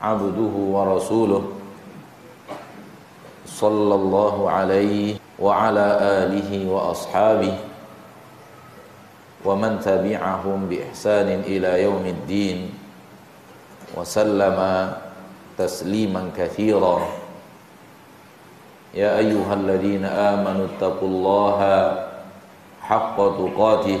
عبده ورسوله صلى الله عليه وعلى آله وأصحابه ومن تبعهم بإحسان إلى يوم الدين وسلم تسليما كثيرا. يا أيها الذين آمنوا اتقوا الله حق تقاته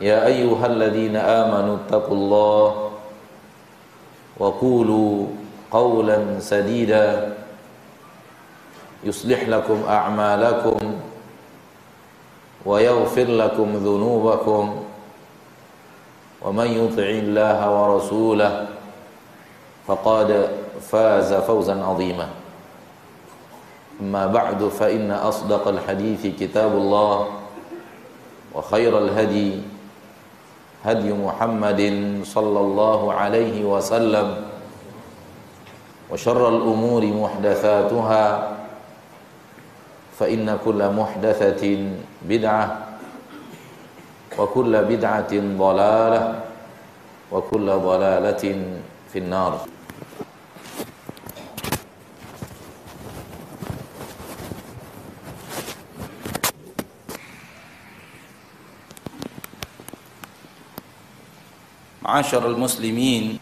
يا أيها الذين آمنوا اتقوا الله وقولوا قولا سديدا يصلح لكم أعمالكم ويغفر لكم ذنوبكم ومن يطع الله ورسوله فقد فاز فوزا عظيما. أما بعد فإن أصدق الحديث كتاب الله وخير الهدي هدي محمد صلى الله عليه وسلم وشر الأمور محدثاتها فإن كل محدثة بدعة وكل بدعة ضلالة وكل ضلالة في النار. Ma'asyiral muslimin,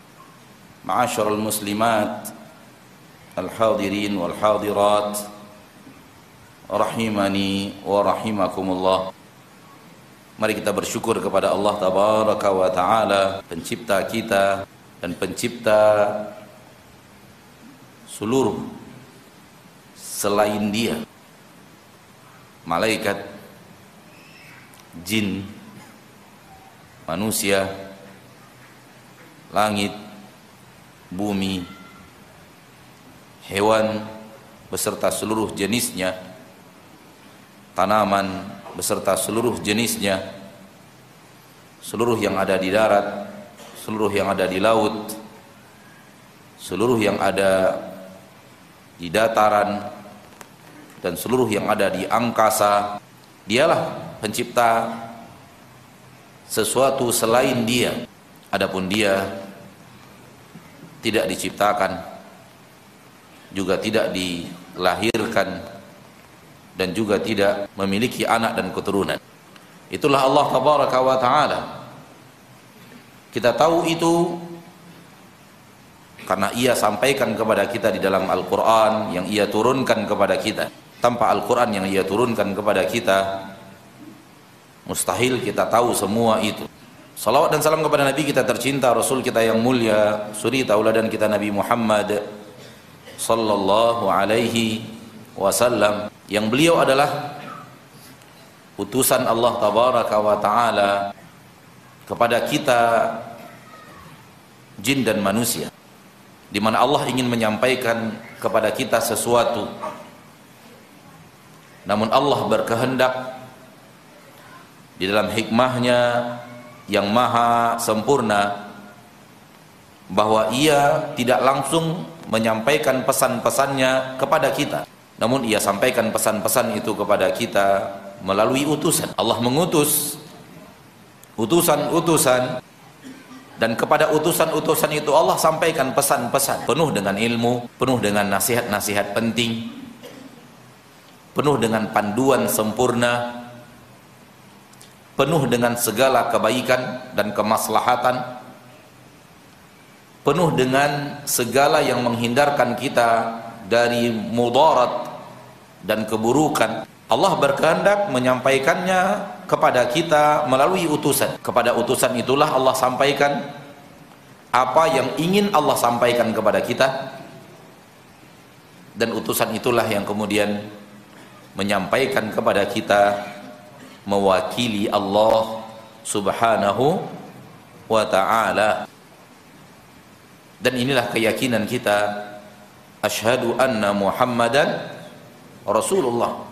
ma'asyiral muslimat, al-hadirin wal hadirat, rahimani wa rahimakumullah. Mari kita bersyukur kepada Allah tabaraka wa taala, pencipta kita dan pencipta seluruh selain Dia. Malaikat, jin, manusia, langit bumi hewan beserta seluruh jenisnya tanaman beserta seluruh jenisnya seluruh yang ada di darat seluruh yang ada di laut seluruh yang ada di dataran dan seluruh yang ada di angkasa dialah pencipta sesuatu selain dia adapun dia tidak diciptakan juga tidak dilahirkan dan juga tidak memiliki anak dan keturunan. Itulah Allah tabaraka wa taala. Kita tahu itu karena ia sampaikan kepada kita di dalam Al-Qur'an yang ia turunkan kepada kita. Tanpa Al-Qur'an yang ia turunkan kepada kita mustahil kita tahu semua itu. Salawat dan salam kepada Nabi kita tercinta, Rasul kita yang mulia, suri tauladan kita Nabi Muhammad sallallahu alaihi wasallam yang beliau adalah utusan Allah tabaraka wa taala kepada kita jin dan manusia di mana Allah ingin menyampaikan kepada kita sesuatu. Namun Allah berkehendak di dalam hikmahnya yang maha sempurna bahwa ia tidak langsung menyampaikan pesan-pesannya kepada kita. Namun ia sampaikan pesan-pesan itu kepada kita melalui utusan. Allah mengutus utusan-utusan dan kepada utusan-utusan itu Allah sampaikan pesan-pesan. Penuh dengan ilmu penuh dengan nasihat-nasihat penting penuh dengan panduan sempurna penuh dengan segala kebaikan dan kemaslahatan penuh dengan segala yang menghindarkan kita dari mudarat dan keburukan. Allah berkehendak menyampaikannya kepada kita melalui utusan. Kepada utusan itulah Allah sampaikan apa yang ingin Allah sampaikan kepada kita. Dan utusan itulah yang kemudian menyampaikan kepada kita mewakili Allah Subhanahu wa taala. Dan inilah keyakinan kita asyhadu anna Muhammadan Rasulullah.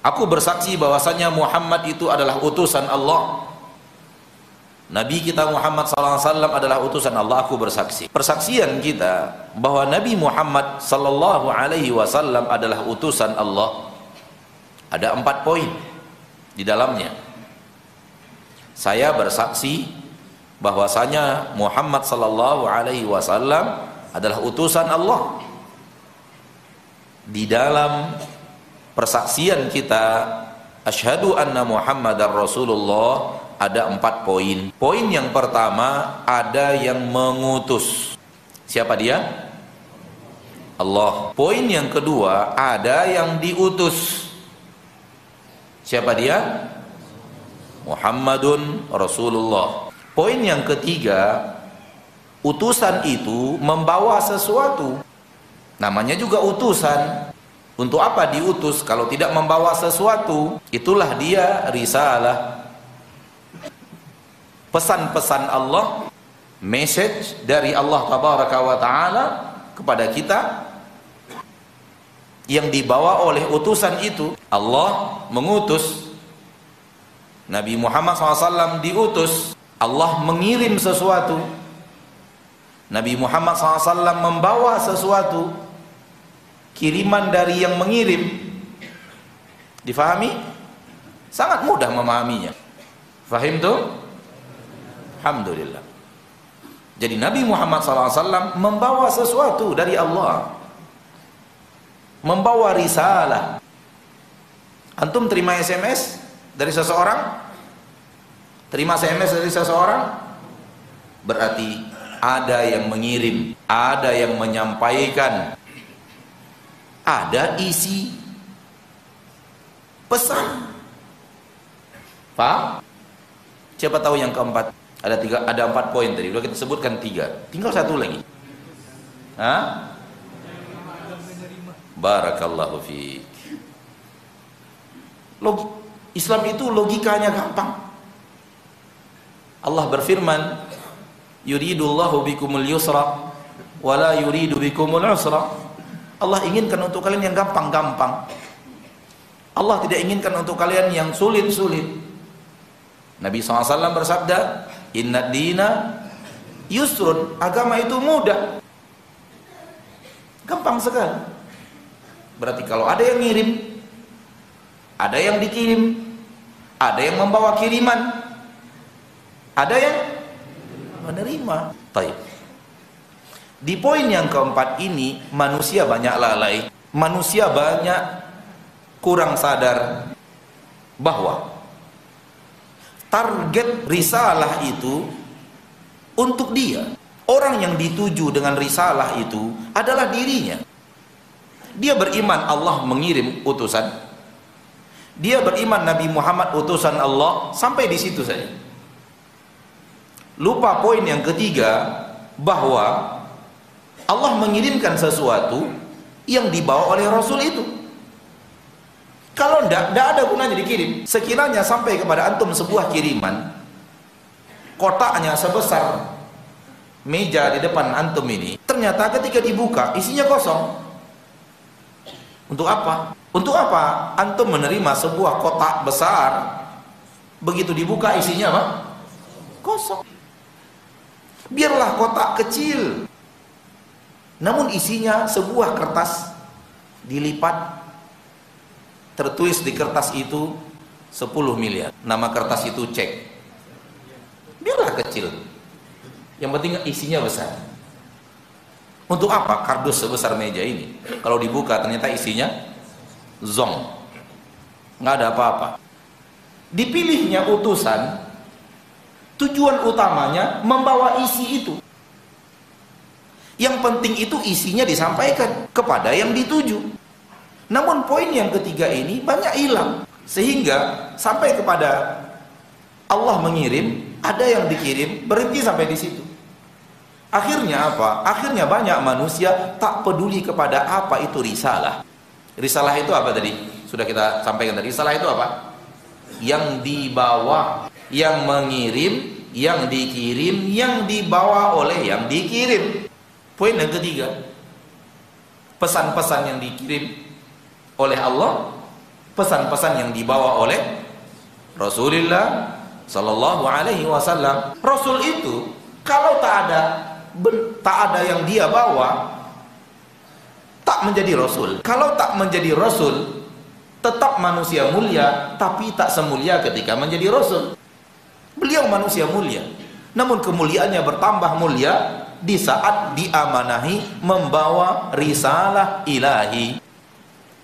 Aku bersaksi bahwasanya Muhammad itu adalah utusan Allah. Nabi kita Muhammad SAW adalah utusan Allah. Aku bersaksi. Persaksian kita bahwa Nabi Muhammad Sallallahu Alaihi Wasallam adalah utusan Allah. Ada empat poin di dalamnya. Saya bersaksi bahwasanya Muhammad Sallallahu Alaihi Wasallam adalah utusan Allah. Di dalam persaksian kita asyhadu anna Muhammadar Rasulullah ada empat poin. Poin yang pertama ada yang mengutus. Siapa dia? Allah. Poin yang kedua ada yang diutus. Siapa dia? Muhammadun Rasulullah. Poin yang ketiga, utusan itu membawa sesuatu. Namanya juga utusan. Untuk apa diutus kalau tidak membawa sesuatu? Itulah dia risalah. Pesan-pesan Allah, message dari Allah tabaraka wa taala kepada kita yang dibawa oleh utusan itu. Allah mengutus. Nabi Muhammad SAW diutus. Allah mengirim sesuatu. Nabi Muhammad SAW membawa sesuatu. Kiriman dari yang mengirim. Difahami? Sangat mudah memahaminya. Fahim tuh Alhamdulillah. Jadi Nabi Muhammad SAW membawa sesuatu dari Allah membawa risalah antum terima SMS dari seseorang terima SMS dari seseorang berarti ada yang mengirim ada yang menyampaikan ada isi pesan. Pak, Siapa tahu yang keempat? Ada tiga, ada empat poin tadi. Udah kita sebutkan tiga. Tinggal satu lagi. Hah? Barakallahu fiik. Islam itu logikanya gampang. Allah berfirman, "Yuridullahu bikumul yusra wa la yuridu bikumul usra." Allah inginkan untuk kalian yang gampang-gampang. Allah tidak inginkan untuk kalian yang sulit-sulit. Nabi SAW bersabda, Inna dina yusrun. Agama itu mudah. Gampang sekali. Berarti kalau ada yang ngirim, ada yang dikirim, ada yang membawa kiriman, ada yang menerima. Taib. Di poin yang keempat ini manusia banyak lalai, manusia banyak kurang sadar bahwa target risalah itu untuk dia. Orang yang dituju dengan risalah itu adalah dirinya. Dia beriman Allah mengirim utusan. Dia beriman Nabi Muhammad utusan Allah sampai di situ saja. Lupa poin yang ketiga bahwa Allah mengirimkan sesuatu yang dibawa oleh Rasul itu. Kalau tidak, tidak ada gunanya dikirim. Sekiranya sampai kepada antum sebuah kiriman, kotaknya sebesar meja di depan antum ini, ternyata ketika dibuka isinya kosong. Untuk apa? Untuk apa? Antum menerima sebuah kotak besar, begitu dibuka isinya apa? Kosong. Biarlah kotak kecil namun isinya sebuah kertas dilipat tertulis di kertas itu 10 miliar. Nama kertas itu cek. Biarlah kecil. Yang penting isinya besar. Untuk apa kardus sebesar meja ini? Kalau dibuka ternyata isinya zong. Nggak ada apa-apa. Dipilihnya utusan tujuan utamanya membawa isi itu Yang penting itu isinya disampaikan kepada yang dituju. Namun poin yang ketiga ini banyak hilang. Sehingga sampai kepada Allah mengirim, ada yang dikirim, berhenti sampai di situ. Akhirnya apa? Akhirnya banyak manusia tak peduli kepada apa itu risalah. Risalah itu apa tadi? Sudah kita sampaikan tadi. Risalah itu apa? Yang dibawa, yang mengirim, yang dikirim, yang dibawa oleh yang dikirim. Poin yang ketiga. Pesan-pesan yang dikirim oleh Allah, pesan-pesan yang dibawa oleh Rasulullah sallallahu alaihi wasallam. Rasul itu kalau tak ada tak ada yang dia bawa tak menjadi rasul. Kalau tak menjadi rasul, tetap manusia mulia tapi tak semulia ketika menjadi rasul. Beliau manusia mulia. Namun kemuliaannya bertambah mulia di saat diamanahi membawa risalah ilahi.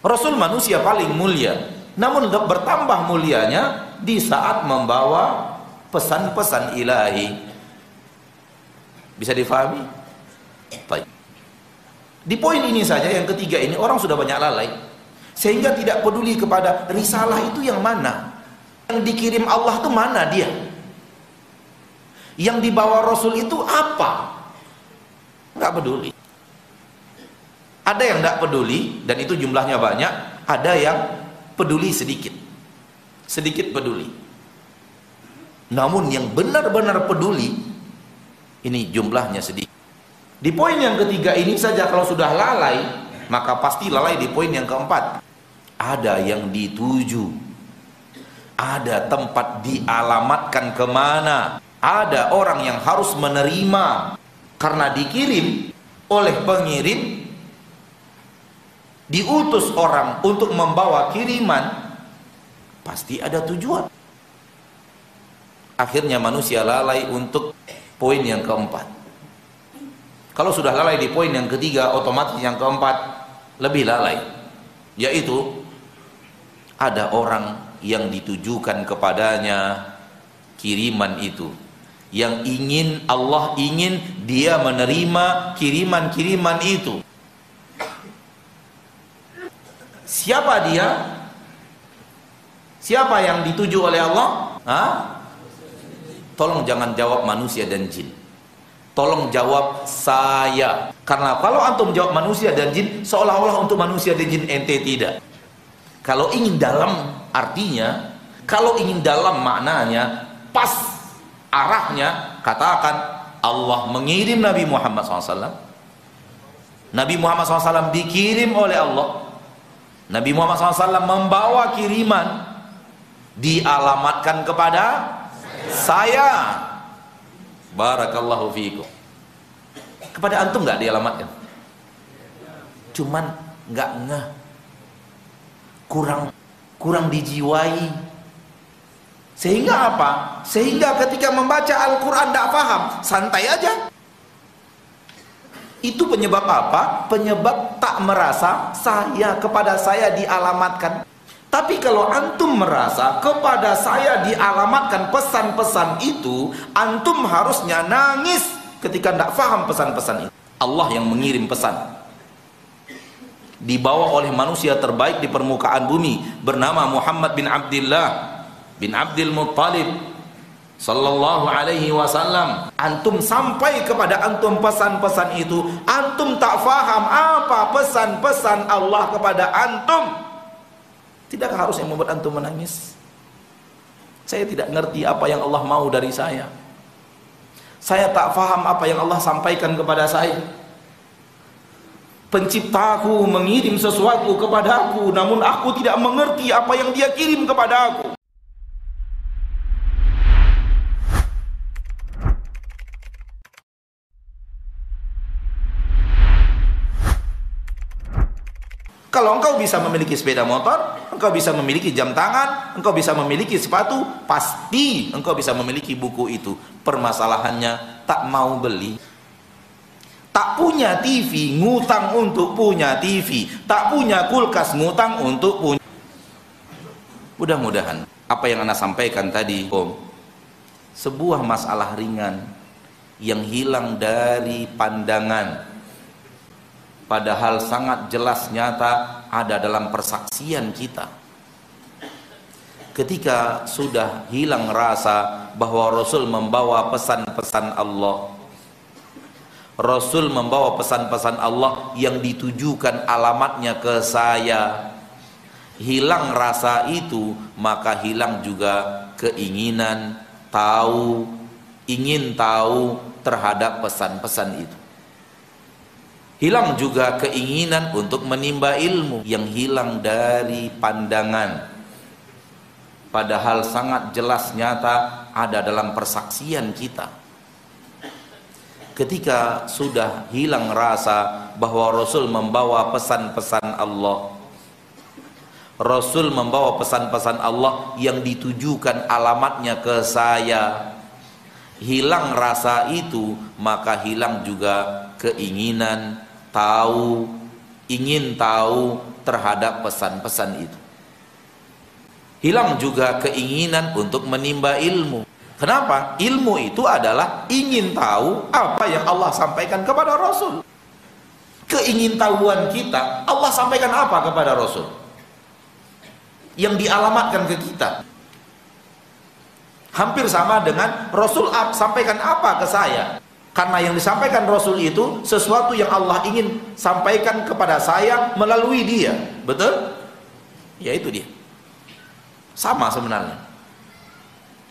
Rasul manusia paling mulia, namun bertambah mulianya di saat membawa pesan-pesan ilahi. Bisa difahami? Baik. Di poin ini saja yang ketiga ini orang sudah banyak lalai sehingga tidak peduli kepada risalah itu yang mana. Yang dikirim Allah itu mana dia? Yang dibawa Rasul itu apa? Enggak peduli. Ada yang tidak peduli dan itu jumlahnya banyak, ada yang peduli sedikit. Sedikit peduli. Namun yang benar-benar peduli ini jumlahnya sedikit. Di poin yang ketiga ini saja kalau sudah lalai, maka pasti lalai di poin yang keempat. Ada yang dituju. Ada tempat dialamatkan ke mana. Ada orang yang harus menerima karena dikirim oleh pengirim diutus orang untuk membawa kiriman pasti ada tujuan akhirnya manusia lalai untuk poin yang keempat kalau sudah lalai di poin yang ketiga, otomatis yang keempat lebih lalai. Yaitu ada orang yang ditujukan kepadanya kiriman itu. Yang ingin Allah ingin dia menerima kiriman-kiriman itu. Siapa dia? Siapa yang dituju oleh Allah? Hah? Tolong jangan jawab manusia dan jin. Tolong jawab saya. Karena kalau antum jawab manusia dan jin, seolah-olah untuk manusia dan jin ente tidak. Kalau ingin dalam artinya, kalau ingin dalam maknanya, pas arahnya, katakan Allah mengirim Nabi Muhammad SAW. Nabi Muhammad SAW dikirim oleh Allah. Nabi Muhammad SAW membawa kiriman dialamatkan kepada saya Barakallahu fiikum. Kepada antum nggak dialamatkan? Cuman nggak ngeh. Kurang kurang dijiwai. Sehingga apa? Sehingga ketika membaca Al-Quran tidak paham, santai aja. Itu penyebab apa? Penyebab tak merasa saya kepada saya dialamatkan. Tapi kalau antum merasa kepada saya dialamatkan pesan-pesan itu, antum harusnya nangis ketika tidak faham pesan-pesan itu. Allah yang mengirim pesan. Dibawa oleh manusia terbaik di permukaan bumi bernama Muhammad bin Abdullah bin Abdul Muttalib sallallahu alaihi wasallam antum sampai kepada antum pesan-pesan itu antum tak faham apa pesan-pesan Allah kepada antum Tidakkah harus yang membuat antum menangis? Saya tidak ngerti apa yang Allah mau dari saya. Saya tak faham apa yang Allah sampaikan kepada saya. Penciptaku mengirim sesuatu kepada aku, namun aku tidak mengerti apa yang dia kirim kepada aku. Kalau engkau bisa memiliki sepeda motor, engkau bisa memiliki jam tangan, engkau bisa memiliki sepatu, pasti engkau bisa memiliki buku itu. Permasalahannya tak mau beli. Tak punya TV, ngutang untuk punya TV. Tak punya kulkas, ngutang untuk punya. Mudah-mudahan apa yang Anda sampaikan tadi, Om, sebuah masalah ringan yang hilang dari pandangan padahal sangat jelas nyata ada dalam persaksian kita. Ketika sudah hilang rasa bahwa Rasul membawa pesan-pesan Allah Rasul membawa pesan-pesan Allah yang ditujukan alamatnya ke saya hilang rasa itu maka hilang juga keinginan tahu ingin tahu terhadap pesan-pesan itu hilang juga keinginan untuk menimba ilmu yang hilang dari pandangan. Padahal sangat jelas nyata ada dalam persaksian kita. Ketika sudah hilang rasa bahwa Rasul membawa pesan-pesan Allah Rasul membawa pesan-pesan Allah yang ditujukan alamatnya ke saya hilang rasa itu maka hilang juga keinginan tahu ingin tahu terhadap pesan-pesan itu. Hilang juga keinginan untuk menimba ilmu. Kenapa? Ilmu itu adalah ingin tahu apa yang Allah sampaikan kepada Rasul. Keingintahuan kita Allah sampaikan apa kepada Rasul? Yang dialamatkan ke kita. Hampir sama dengan Rasul sampaikan apa ke saya karena yang disampaikan Rasul itu sesuatu yang Allah ingin sampaikan kepada saya melalui dia. Betul? ya itu dia. Sama sebenarnya.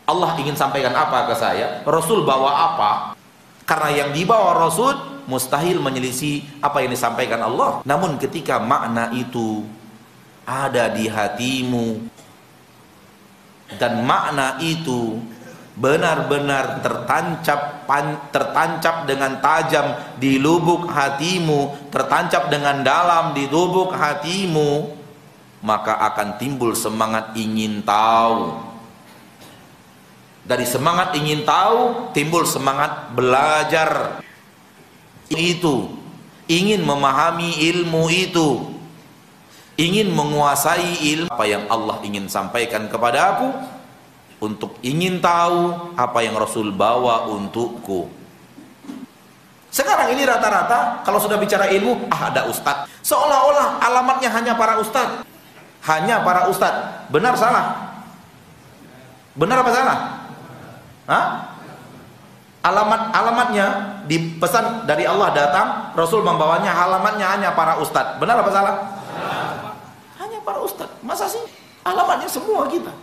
Allah ingin sampaikan apa ke saya? Rasul bawa apa? Karena yang dibawa Rasul mustahil menyelisih apa yang disampaikan Allah. Namun ketika makna itu ada di hatimu dan makna itu benar-benar tertancap tertancap dengan tajam di lubuk hatimu tertancap dengan dalam di lubuk hatimu maka akan timbul semangat ingin tahu. Dari semangat ingin tahu timbul semangat belajar. Itu ingin memahami ilmu itu. Ingin menguasai ilmu apa yang Allah ingin sampaikan kepada aku untuk ingin tahu apa yang Rasul bawa untukku sekarang ini rata-rata kalau sudah bicara ilmu ah ada ustadz seolah-olah alamatnya hanya para ustadz hanya para ustadz benar salah benar apa salah Hah? alamat alamatnya dipesan dari Allah datang Rasul membawanya alamatnya hanya para ustadz benar apa salah para ustaz. Masa sih? Alamatnya semua kita.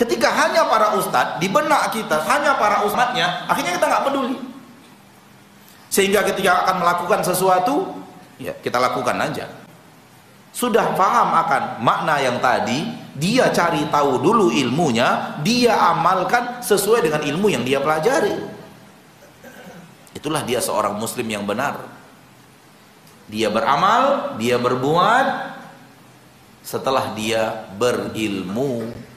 Ketika hanya para ustadz di benak kita hanya para ustadznya, akhirnya kita nggak peduli. Sehingga ketika akan melakukan sesuatu, ya kita lakukan aja. Sudah paham akan makna yang tadi, dia cari tahu dulu ilmunya, dia amalkan sesuai dengan ilmu yang dia pelajari. Itulah dia seorang muslim yang benar. Dia beramal, dia berbuat setelah dia berilmu.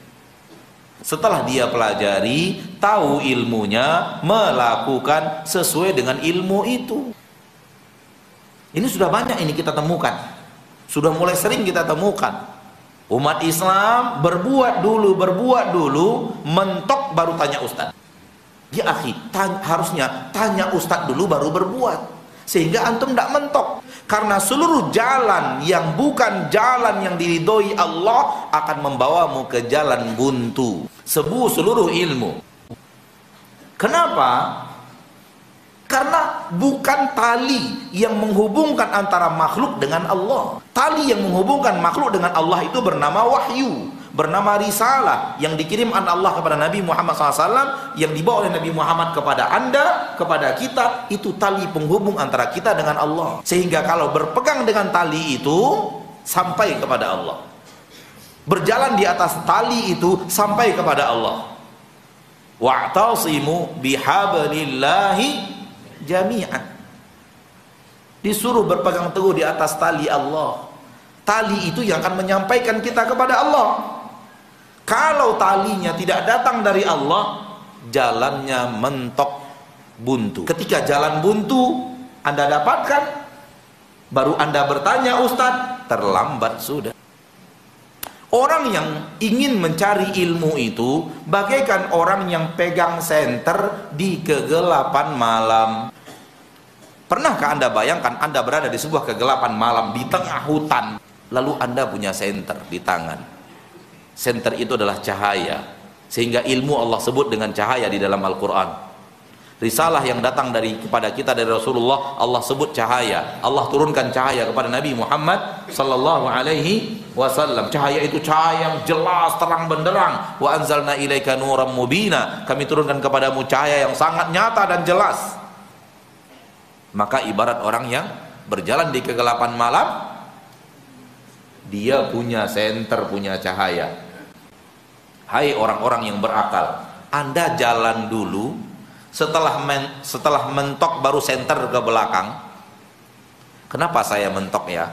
Setelah dia pelajari, tahu ilmunya, melakukan sesuai dengan ilmu itu. Ini sudah banyak ini kita temukan. Sudah mulai sering kita temukan. Umat Islam berbuat dulu, berbuat dulu, mentok baru tanya ustaz. Ya akhi, tanya, harusnya tanya ustaz dulu baru berbuat. Sehingga antum tidak mentok. Karena seluruh jalan yang bukan jalan yang diridhoi Allah akan membawamu ke jalan buntu. Sebu seluruh ilmu. Kenapa? Karena bukan tali yang menghubungkan antara makhluk dengan Allah. Tali yang menghubungkan makhluk dengan Allah itu bernama wahyu bernama risalah yang dikirim Allah kepada Nabi Muhammad SAW yang dibawa oleh Nabi Muhammad kepada anda kepada kita itu tali penghubung antara kita dengan Allah. Sehingga kalau berpegang dengan tali itu sampai kepada Allah. Berjalan di atas tali itu sampai kepada Allah. Wa'tasimu bihablillahi jami'an. Disuruh berpegang teguh di atas tali Allah. Tali itu yang akan menyampaikan kita kepada Allah kalau talinya tidak datang dari Allah, jalannya mentok buntu. Ketika jalan buntu Anda dapatkan, baru Anda bertanya Ustadz, terlambat sudah. Orang yang ingin mencari ilmu itu bagaikan orang yang pegang senter di kegelapan malam. Pernahkah Anda bayangkan Anda berada di sebuah kegelapan malam di tengah hutan, lalu Anda punya senter di tangan. Senter itu adalah cahaya, sehingga ilmu Allah sebut dengan cahaya di dalam Al-Quran. Risalah yang datang dari kepada kita dari Rasulullah, Allah sebut cahaya. Allah turunkan cahaya kepada Nabi Muhammad sallallahu alaihi wasallam. Cahaya itu cahaya yang jelas, terang benderang. Wa anzalna ilaika nuram mubina. Kami turunkan kepadamu cahaya yang sangat nyata dan jelas maka ibarat orang yang berjalan di kegelapan malam dia punya senter punya cahaya hai orang-orang yang berakal anda jalan dulu. Setelah men, setelah mentok baru senter ke belakang. Kenapa saya mentok ya?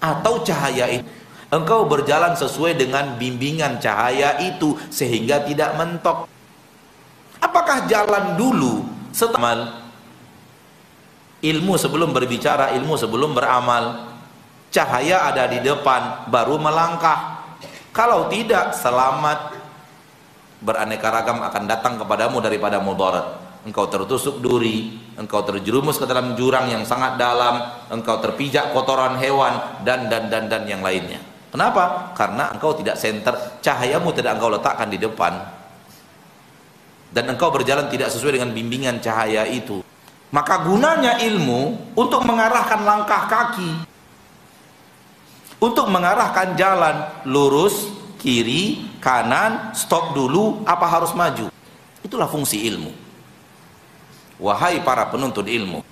Atau cahaya itu engkau berjalan sesuai dengan bimbingan cahaya itu sehingga tidak mentok. Apakah jalan dulu setelah ilmu sebelum berbicara, ilmu sebelum beramal. Cahaya ada di depan, baru melangkah. Kalau tidak, selamat beraneka ragam akan datang kepadamu daripada mudarat. Engkau tertusuk duri, engkau terjerumus ke dalam jurang yang sangat dalam, engkau terpijak kotoran hewan dan dan dan dan yang lainnya. Kenapa? Karena engkau tidak senter, cahayamu tidak engkau letakkan di depan. Dan engkau berjalan tidak sesuai dengan bimbingan cahaya itu. Maka gunanya ilmu untuk mengarahkan langkah kaki. Untuk mengarahkan jalan lurus, kiri, kanan, stop dulu, apa harus maju. Itulah fungsi ilmu. Wahai para penuntut ilmu.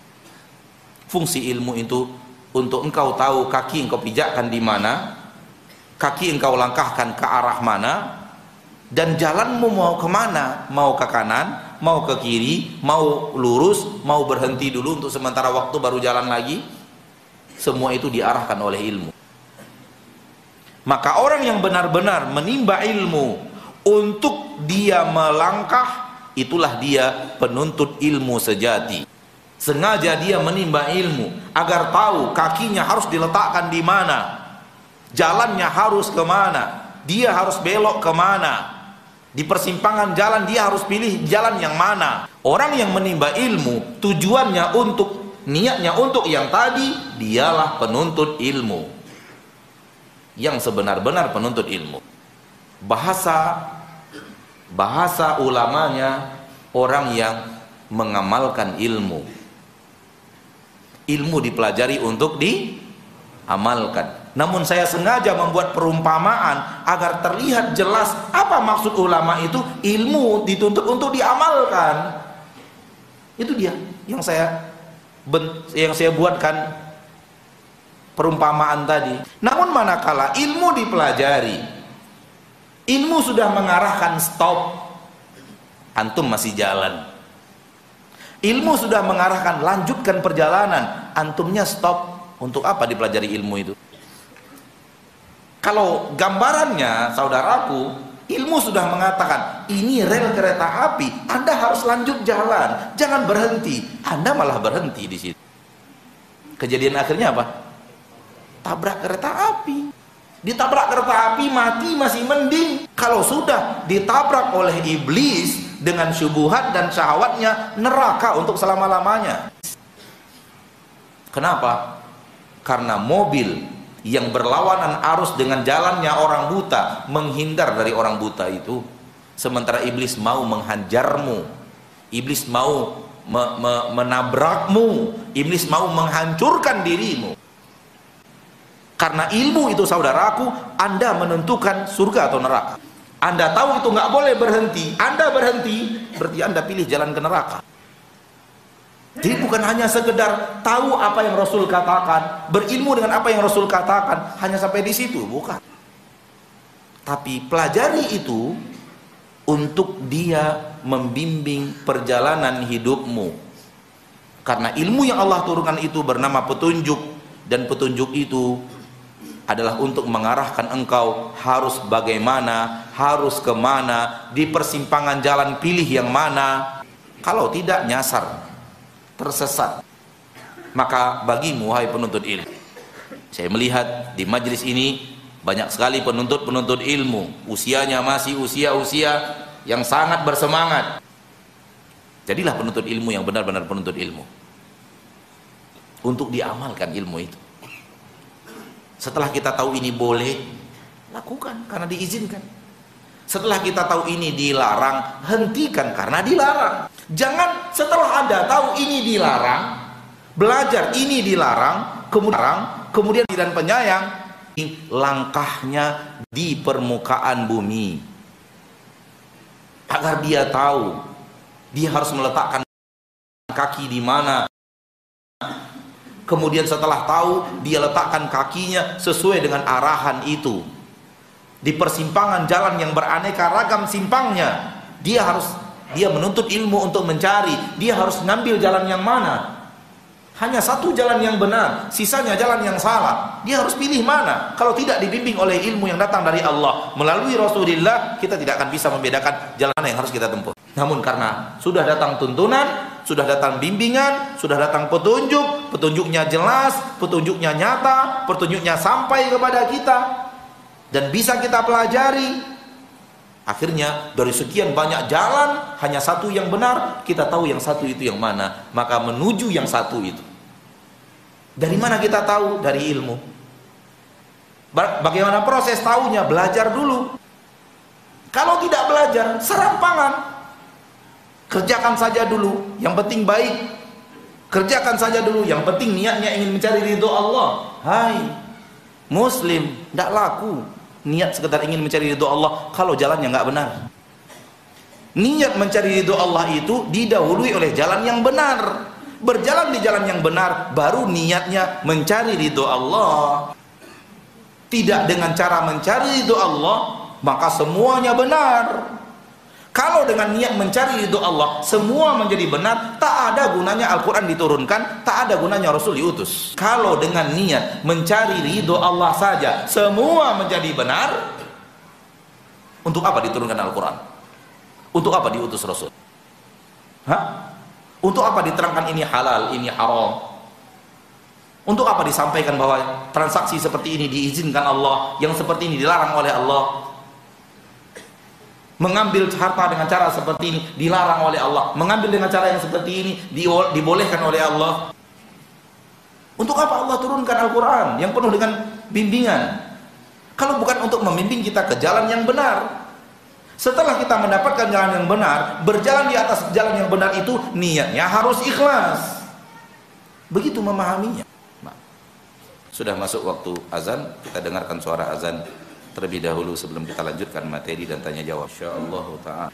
Fungsi ilmu itu untuk engkau tahu kaki engkau pijakkan di mana, kaki engkau langkahkan ke arah mana, dan jalanmu mau ke mana mau ke kanan mau ke kiri mau lurus mau berhenti dulu untuk sementara waktu baru jalan lagi semua itu diarahkan oleh ilmu maka orang yang benar-benar menimba ilmu untuk dia melangkah itulah dia penuntut ilmu sejati sengaja dia menimba ilmu agar tahu kakinya harus diletakkan di mana jalannya harus ke mana dia harus belok ke mana di persimpangan jalan dia harus pilih jalan yang mana. Orang yang menimba ilmu tujuannya untuk niatnya untuk yang tadi dialah penuntut ilmu. Yang sebenar-benar penuntut ilmu. Bahasa bahasa ulamanya orang yang mengamalkan ilmu. Ilmu dipelajari untuk diamalkan namun saya sengaja membuat perumpamaan agar terlihat jelas apa maksud ulama itu ilmu dituntut untuk diamalkan itu dia yang saya yang saya buatkan perumpamaan tadi namun manakala ilmu dipelajari ilmu sudah mengarahkan stop antum masih jalan ilmu sudah mengarahkan lanjutkan perjalanan antumnya stop untuk apa dipelajari ilmu itu kalau gambarannya saudaraku, ilmu sudah mengatakan ini rel kereta api, Anda harus lanjut jalan, jangan berhenti. Anda malah berhenti di situ. Kejadian akhirnya apa? Tabrak kereta api. Ditabrak kereta api mati masih mending. Kalau sudah ditabrak oleh iblis dengan syubuhat dan syahwatnya neraka untuk selama-lamanya. Kenapa? Karena mobil yang berlawanan arus dengan jalannya orang buta menghindar dari orang buta itu sementara iblis mau menghajarmu iblis mau me me menabrakmu iblis mau menghancurkan dirimu karena ilmu itu saudaraku anda menentukan surga atau neraka anda tahu itu nggak boleh berhenti anda berhenti berarti anda pilih jalan ke neraka jadi bukan hanya sekedar tahu apa yang Rasul katakan, berilmu dengan apa yang Rasul katakan, hanya sampai di situ, bukan. Tapi pelajari itu untuk dia membimbing perjalanan hidupmu. Karena ilmu yang Allah turunkan itu bernama petunjuk dan petunjuk itu adalah untuk mengarahkan engkau harus bagaimana, harus ke mana, di persimpangan jalan pilih yang mana. Kalau tidak nyasar, tersesat. Maka bagimu wahai penuntut ilmu. Saya melihat di majelis ini banyak sekali penuntut-penuntut ilmu. Usianya masih usia-usia yang sangat bersemangat. Jadilah penuntut ilmu yang benar-benar penuntut ilmu. Untuk diamalkan ilmu itu. Setelah kita tahu ini boleh, lakukan karena diizinkan. Setelah kita tahu ini dilarang, hentikan karena dilarang. Jangan setelah Anda tahu ini dilarang, belajar ini dilarang, kemudian kemudian dan penyayang langkahnya di permukaan bumi. Agar dia tahu dia harus meletakkan kaki di mana. Kemudian setelah tahu dia letakkan kakinya sesuai dengan arahan itu. Di persimpangan jalan yang beraneka ragam simpangnya dia harus dia menuntut ilmu untuk mencari. Dia harus ngambil jalan yang mana? Hanya satu jalan yang benar sisanya jalan yang salah. Dia harus pilih mana? Kalau tidak dibimbing oleh ilmu yang datang dari Allah melalui Rasulullah kita tidak akan bisa membedakan jalan yang harus kita tempuh. Namun karena sudah datang tuntunan sudah datang bimbingan sudah datang petunjuk petunjuknya jelas petunjuknya nyata petunjuknya sampai kepada kita. Dan bisa kita pelajari. Akhirnya dari sekian banyak jalan hanya satu yang benar kita tahu yang satu itu yang mana. Maka menuju yang satu itu. Dari mana kita tahu? Dari ilmu. Bagaimana proses tahunya? Belajar dulu. Kalau tidak belajar serampangan kerjakan saja dulu yang penting baik. Kerjakan saja dulu yang penting niatnya ingin mencari ridho Allah. Hai muslim tidak laku. Niat sekedar ingin mencari ridho Allah kalau jalannya nggak benar. Niat mencari ridho Allah itu didahului oleh jalan yang benar. Berjalan di jalan yang benar baru niatnya mencari ridho Allah. Tidak dengan cara mencari ridho Allah maka semuanya benar kalau dengan niat mencari ridho Allah semua menjadi benar, tak ada gunanya Al-Qur'an diturunkan, tak ada gunanya Rasul diutus. Kalau dengan niat mencari ridho Allah saja semua menjadi benar, untuk apa diturunkan Al-Qur'an? Untuk apa diutus Rasul? Hah? Untuk apa diterangkan ini halal, ini haram? Untuk apa disampaikan bahwa transaksi seperti ini diizinkan Allah, yang seperti ini dilarang oleh Allah? Mengambil harta dengan cara seperti ini dilarang oleh Allah. Mengambil dengan cara yang seperti ini dibolehkan oleh Allah. Untuk apa Allah turunkan Al-Quran yang penuh dengan bimbingan? Kalau bukan untuk membimbing kita ke jalan yang benar. Setelah kita mendapatkan jalan yang benar berjalan di atas jalan yang benar itu niatnya harus ikhlas. Begitu memahaminya. Sudah masuk waktu azan kita dengarkan suara azan terlebih dahulu sebelum kita lanjutkan materi dan tanya jawab. Insyaallah taala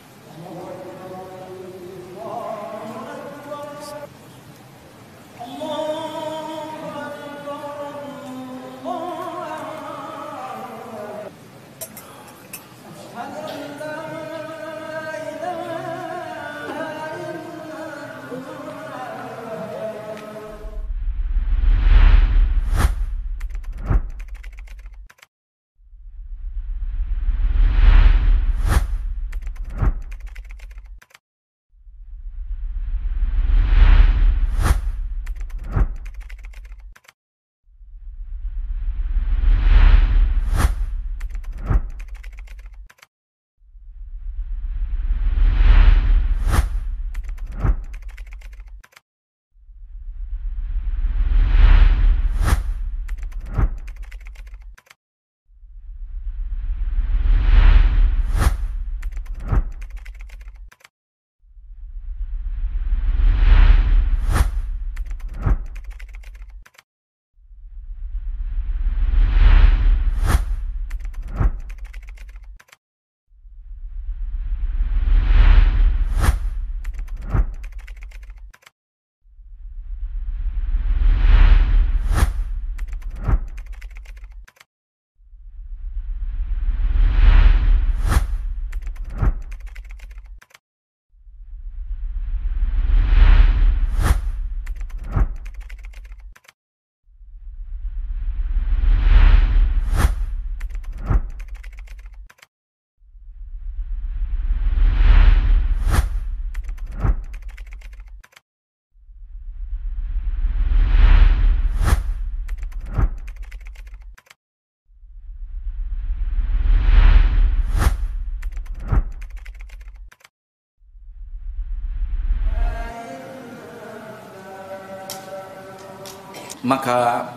maka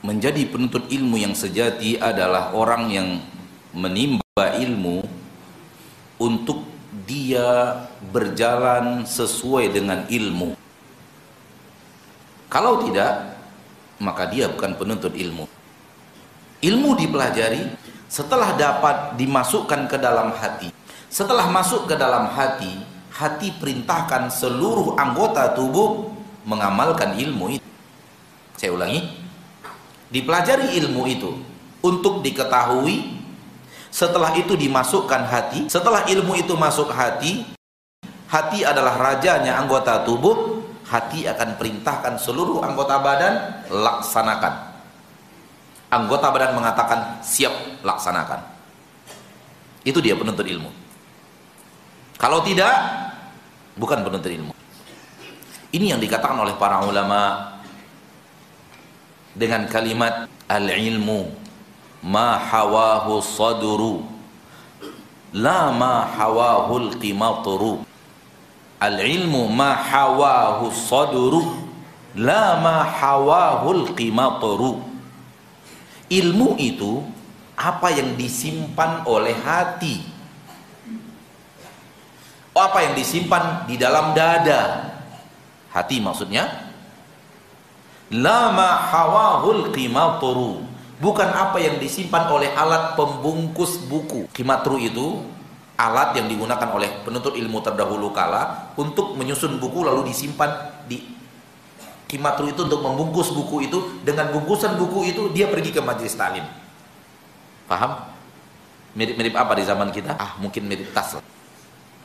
menjadi penuntut ilmu yang sejati adalah orang yang menimba ilmu untuk dia berjalan sesuai dengan ilmu. Kalau tidak, maka dia bukan penuntut ilmu. Ilmu dipelajari setelah dapat dimasukkan ke dalam hati. Setelah masuk ke dalam hati, hati perintahkan seluruh anggota tubuh mengamalkan ilmu itu. Saya ulangi, dipelajari ilmu itu untuk diketahui setelah itu dimasukkan hati. Setelah ilmu itu masuk hati hati adalah rajanya anggota tubuh hati akan perintahkan seluruh anggota badan laksanakan. Anggota badan mengatakan siap laksanakan. Itu dia penuntut ilmu. Kalau tidak bukan penuntut ilmu. Ini yang dikatakan oleh para ulama dengan kalimat al-ilmu ma hawahu sadru la ma hawahu al-qimatru. Al-ilmu ma hawahu sadru la ma hawahu al-qimatru. Ilmu itu apa yang disimpan oleh hati. Apa yang disimpan di dalam dada. Hati maksudnya lama hawahul qimatru bukan apa yang disimpan oleh alat pembungkus buku. Qimatru itu alat yang digunakan oleh penuntut ilmu terdahulu kala untuk menyusun buku lalu disimpan di qimatru itu untuk membungkus buku itu. Dengan bungkusan buku itu dia pergi ke majelis taklim paham mirip-mirip apa di zaman kita? Ah mungkin mirip tas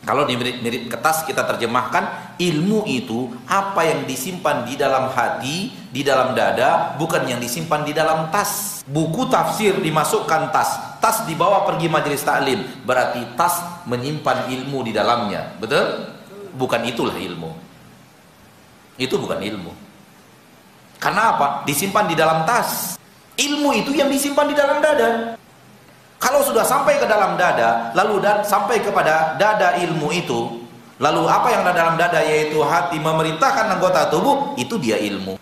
kalau di mirip kertas kita terjemahkan ilmu itu apa yang disimpan di dalam hati, di dalam dada, bukan yang disimpan di dalam tas. Buku tafsir dimasukkan tas, tas dibawa pergi majelis taklim, berarti tas menyimpan ilmu di dalamnya. Betul? Bukan itulah ilmu. Itu bukan ilmu. Karena apa? Disimpan di dalam tas. Ilmu itu yang disimpan di dalam dada. Kalau sudah sampai ke dalam dada, lalu dan sampai kepada dada ilmu itu, lalu apa yang ada dalam dada yaitu hati memerintahkan anggota tubuh, itu dia ilmu.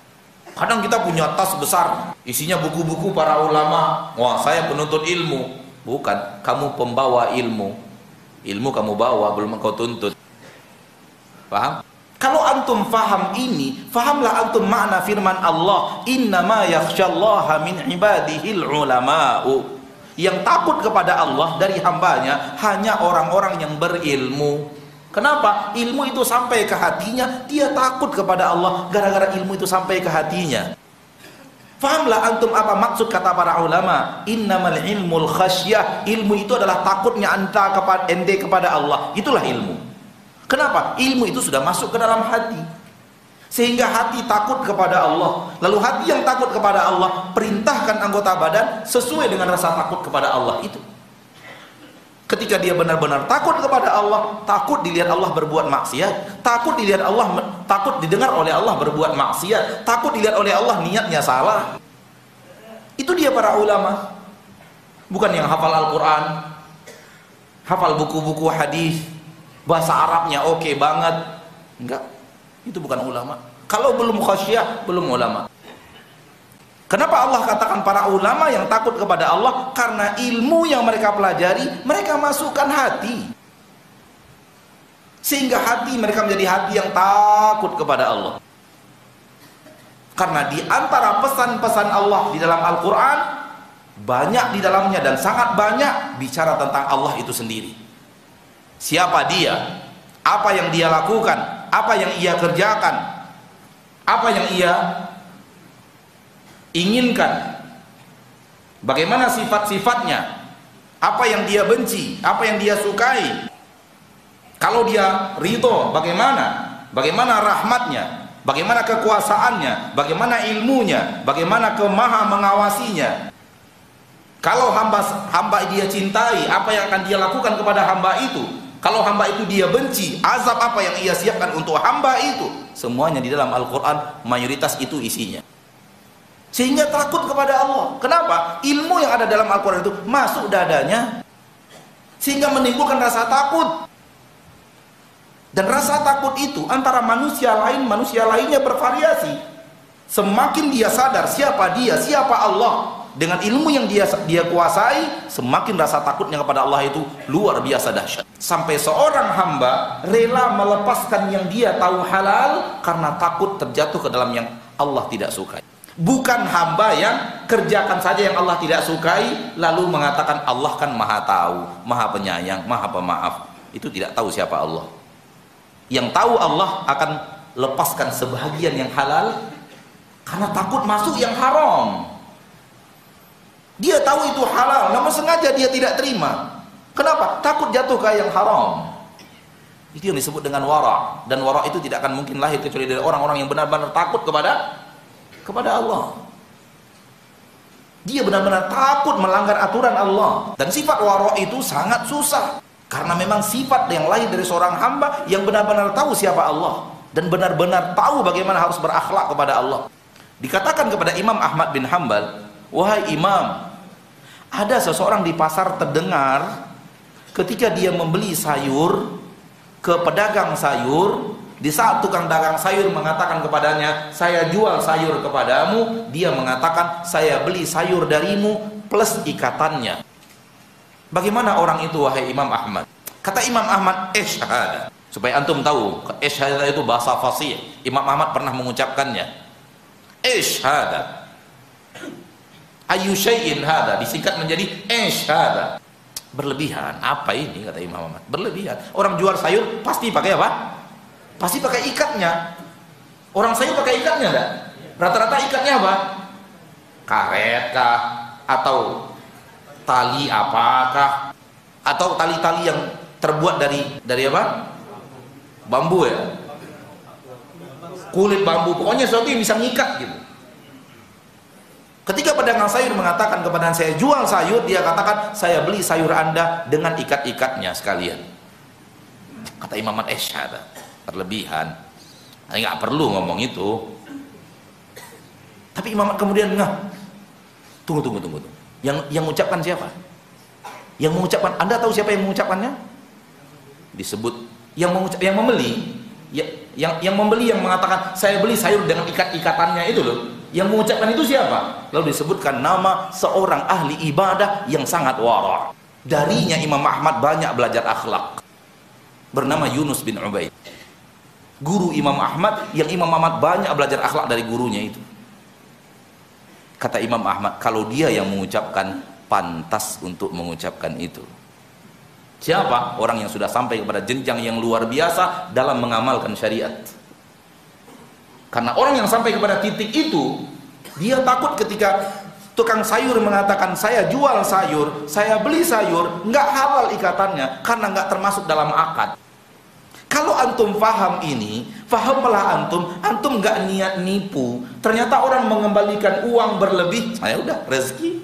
Kadang kita punya tas besar, isinya buku-buku para ulama. Wah, saya penuntut ilmu. Bukan, kamu pembawa ilmu. Ilmu kamu bawa, belum kau tuntut. Paham? Kalau antum faham ini, fahamlah antum makna firman Allah, "Innama yakhsyallaha min ibadihil ulama'u." Yang takut kepada Allah dari hambanya hanya orang-orang yang berilmu. Kenapa? ilmu itu sampai ke hatinya dia takut kepada Allah gara-gara ilmu itu sampai ke hatinya. Fahamlah antum apa maksud kata para ulama? Innamal ilmul khasyah. Ilmu itu adalah takutnya anda kepada ente kepada Allah. Itulah ilmu. Kenapa? ilmu itu sudah masuk ke dalam hati sehingga hati takut kepada Allah. Lalu hati yang takut kepada Allah perintahkan anggota badan sesuai dengan rasa takut kepada Allah itu. Ketika dia benar-benar takut kepada Allah, takut dilihat Allah berbuat maksiat, takut dilihat Allah takut didengar oleh Allah berbuat maksiat, takut dilihat oleh Allah niatnya salah. Itu dia para ulama. Bukan yang hafal Al-Qur'an, hafal buku-buku hadis, bahasa Arabnya oke okay banget. Enggak, itu bukan ulama. Kalau belum khasyah, belum ulama. Kenapa Allah katakan para ulama yang takut kepada Allah? Karena ilmu yang mereka pelajari, mereka masukkan hati. Sehingga hati mereka menjadi hati yang takut kepada Allah. Karena di antara pesan-pesan Allah di dalam Al-Quran, banyak di dalamnya dan sangat banyak bicara tentang Allah itu sendiri. Siapa dia? Apa yang dia lakukan? Apa yang ia kerjakan? Apa yang ia inginkan? Bagaimana sifat-sifatnya? Apa yang dia benci? Apa yang dia sukai? Kalau dia ridho bagaimana? Bagaimana rahmatnya? Bagaimana kekuasaannya? Bagaimana ilmunya? Bagaimana kemaha mengawasinya? Kalau hamba hamba dia cintai apa yang akan dia lakukan kepada hamba itu kalau hamba itu dia benci, azab apa yang ia siapkan untuk hamba itu? Semuanya di dalam Al-Quran, mayoritas itu isinya. Sehingga takut kepada Allah. Kenapa? Ilmu yang ada dalam Al-Quran itu masuk dadanya. Sehingga menimbulkan rasa takut. Dan rasa takut itu antara manusia lain, manusia lainnya bervariasi. Semakin dia sadar siapa dia, siapa Allah, dengan ilmu yang dia dia kuasai, semakin rasa takutnya kepada Allah itu luar biasa dahsyat. Sampai seorang hamba rela melepaskan yang dia tahu halal karena takut terjatuh ke dalam yang Allah tidak sukai. Bukan hamba yang kerjakan saja yang Allah tidak sukai lalu mengatakan Allah kan maha tahu, maha penyayang, maha pemaaf. Itu tidak tahu siapa Allah. Yang tahu Allah akan lepaskan sebahagian yang halal karena takut masuk yang haram. Dia tahu itu halal, namun sengaja dia tidak terima. Kenapa? Takut jatuh ke yang haram. Itu yang disebut dengan wara dan wara itu tidak akan mungkin lahir kecuali dari orang-orang yang benar-benar takut kepada kepada Allah. Dia benar-benar takut melanggar aturan Allah dan sifat wara itu sangat susah karena memang sifat yang lahir dari seorang hamba yang benar-benar tahu siapa Allah dan benar-benar tahu bagaimana harus berakhlak kepada Allah. Dikatakan kepada Imam Ahmad bin Hambal, "Wahai Imam, ada seseorang di pasar terdengar ketika dia membeli sayur ke pedagang sayur, di saat tukang dagang sayur mengatakan kepadanya, "Saya jual sayur kepadamu," dia mengatakan, "Saya beli sayur darimu plus ikatannya." Bagaimana orang itu wahai Imam Ahmad? Kata Imam Ahmad, "Isyhad." Supaya antum tahu, isyhad itu bahasa fasih. Imam Ahmad pernah mengucapkannya. Ish hada. Ayu syai'in hada disingkat menjadi ish hada. Berlebihan. Apa ini kata Imam Ahmad? Berlebihan. Orang jual sayur pasti pakai apa? Pasti pakai ikatnya. Orang sayur pakai ikatnya enggak? Rata-rata ikatnya apa? Karet kah? Atau tali apakah? Atau tali-tali yang terbuat dari dari apa? Bambu ya? kulit bambu pokoknya sesuatu yang bisa ngikat gitu ketika pedagang sayur mengatakan kepada saya jual sayur dia katakan saya beli sayur anda dengan ikat-ikatnya sekalian. Kata Imam Esyada berlebihan. Nggak perlu ngomong itu. Tapi Imam kemudian nggak tunggu tunggu tunggu yang yang mengucapkan siapa? Yang mengucapkan anda tahu siapa yang mengucapkannya? Disebut. Yang mengucap yang membeli ya, yang yang membeli yang mengatakan saya beli sayur dengan ikat-ikatannya itu loh yang mengucapkan itu siapa? Lalu disebutkan nama seorang ahli ibadah yang sangat wara. Darinya Imam Ahmad banyak belajar akhlak. Bernama Yunus bin Ubaid. Guru Imam Ahmad yang Imam Ahmad banyak belajar akhlak dari gurunya itu. Kata Imam Ahmad kalau dia yang mengucapkan pantas untuk mengucapkan itu. Siapa? Orang yang sudah sampai kepada jenjang yang luar biasa dalam mengamalkan syariat. Karena orang yang sampai kepada titik itu, dia takut ketika tukang sayur mengatakan saya jual sayur, saya beli sayur, nggak halal ikatannya karena nggak termasuk dalam akad. Kalau antum faham ini, fahamlah antum, antum nggak niat nipu. Ternyata orang mengembalikan uang berlebih, saya udah rezeki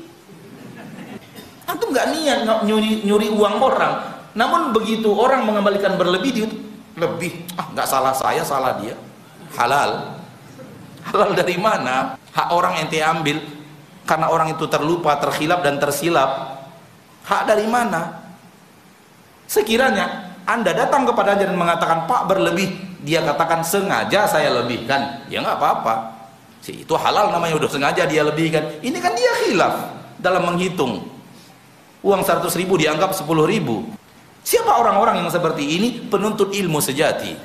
Antum nggak niat nyuri, nyuri uang orang. Namun begitu orang mengembalikan berlebih dia lebih ah nggak salah saya salah dia halal halal dari mana hak orang dia ambil? Karena orang itu terlupa terkhilap dan tersilap. Hak dari mana? Sekiranya anda datang kepada dan mengatakan pak berlebih dia katakan sengaja saya lebihkan. Ya nggak apa-apa. Si itu halal namanya udah sengaja dia lebihkan. Ini kan dia khilaf dalam menghitung. Uang 100 ribu dianggap 10 ribu. Siapa orang-orang yang seperti ini? Penuntut ilmu sejati.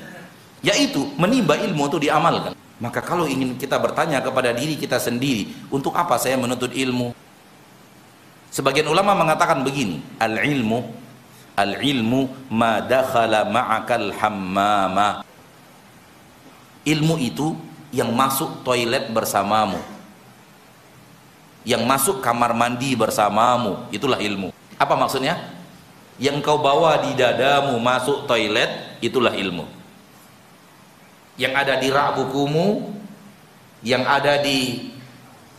Yaitu menimba ilmu untuk diamalkan maka kalau ingin kita bertanya kepada diri kita sendiri untuk apa saya menuntut ilmu? Sebagian ulama mengatakan begini al ilmu al ilmu ma dakhala ma'akal hammama. Ilmu itu yang masuk toilet bersamamu. Yang masuk kamar mandi bersamamu. Itulah ilmu. Apa maksudnya? Yang kau bawa di dadamu masuk toilet itulah ilmu yang ada di rak bukumu yang ada di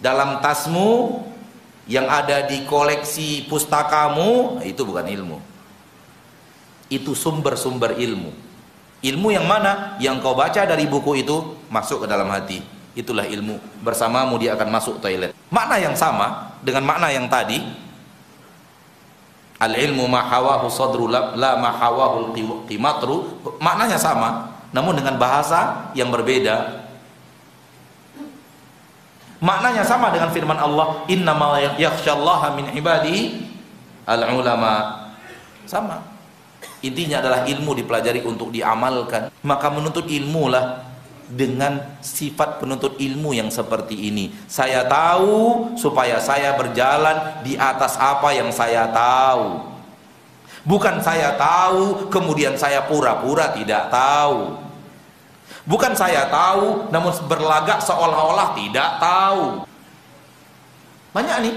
dalam tasmu yang ada di koleksi pustakamu itu bukan ilmu. Itu sumber-sumber ilmu. Ilmu yang mana? Yang kau baca dari buku itu masuk ke dalam hati. Itulah ilmu. Bersamamu dia akan masuk toilet. Makna yang sama dengan makna yang tadi. Al ilmu mahawahu sadru la, mahawahu qimatru. Maknanya sama namun dengan bahasa yang berbeda Maknanya sama dengan firman Allah, "Innamal yakhsyallaha min ibadihi al-ulama." Sama. Intinya adalah ilmu dipelajari untuk diamalkan. Maka menuntut ilmu lah dengan sifat penuntut ilmu yang seperti ini. Saya tahu supaya saya berjalan di atas apa yang saya tahu. Bukan saya tahu kemudian saya pura-pura tidak tahu. Bukan saya tahu namun berlagak seolah-olah tidak tahu. Banyak nih.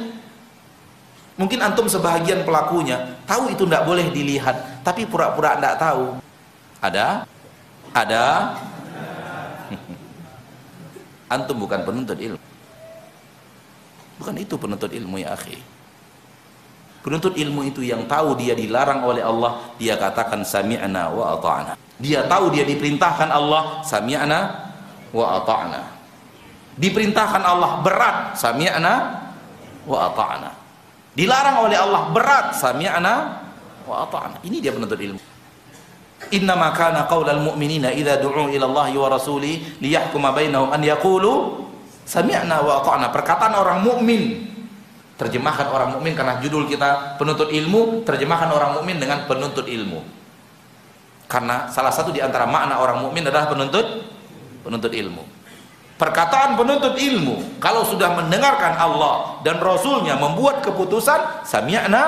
Mungkin antum sebahagian pelakunya tahu itu tidak boleh dilihat, tapi pura-pura tidak tahu. Ada? Ada? Antum bukan penuntut ilmu. Bukan itu penuntut ilmu ya akhi. Penuntut ilmu itu yang tahu dia dilarang oleh Allah, dia katakan sami'na wa ata'na. Dia tahu dia diperintahkan Allah, sami'na wa ata'na. Diperintahkan Allah berat, sami'na wa ata'na. Dilarang oleh Allah berat, sami'na wa ata'na. Ini dia penuntut ilmu. Innama kana qaulal mu'minina idza du'u ila Allah wa rasuli liyahkuma bainahum an yaqulu sami'na wa ata'na. Perkataan orang mukmin. Terjemahkan orang mukmin karena judul kita penuntut ilmu, terjemahkan orang mukmin dengan penuntut ilmu. Karena salah satu di antara makna orang mukmin adalah penuntut penuntut ilmu. Perkataan penuntut ilmu kalau sudah mendengarkan Allah dan Rasulnya membuat keputusan sami'na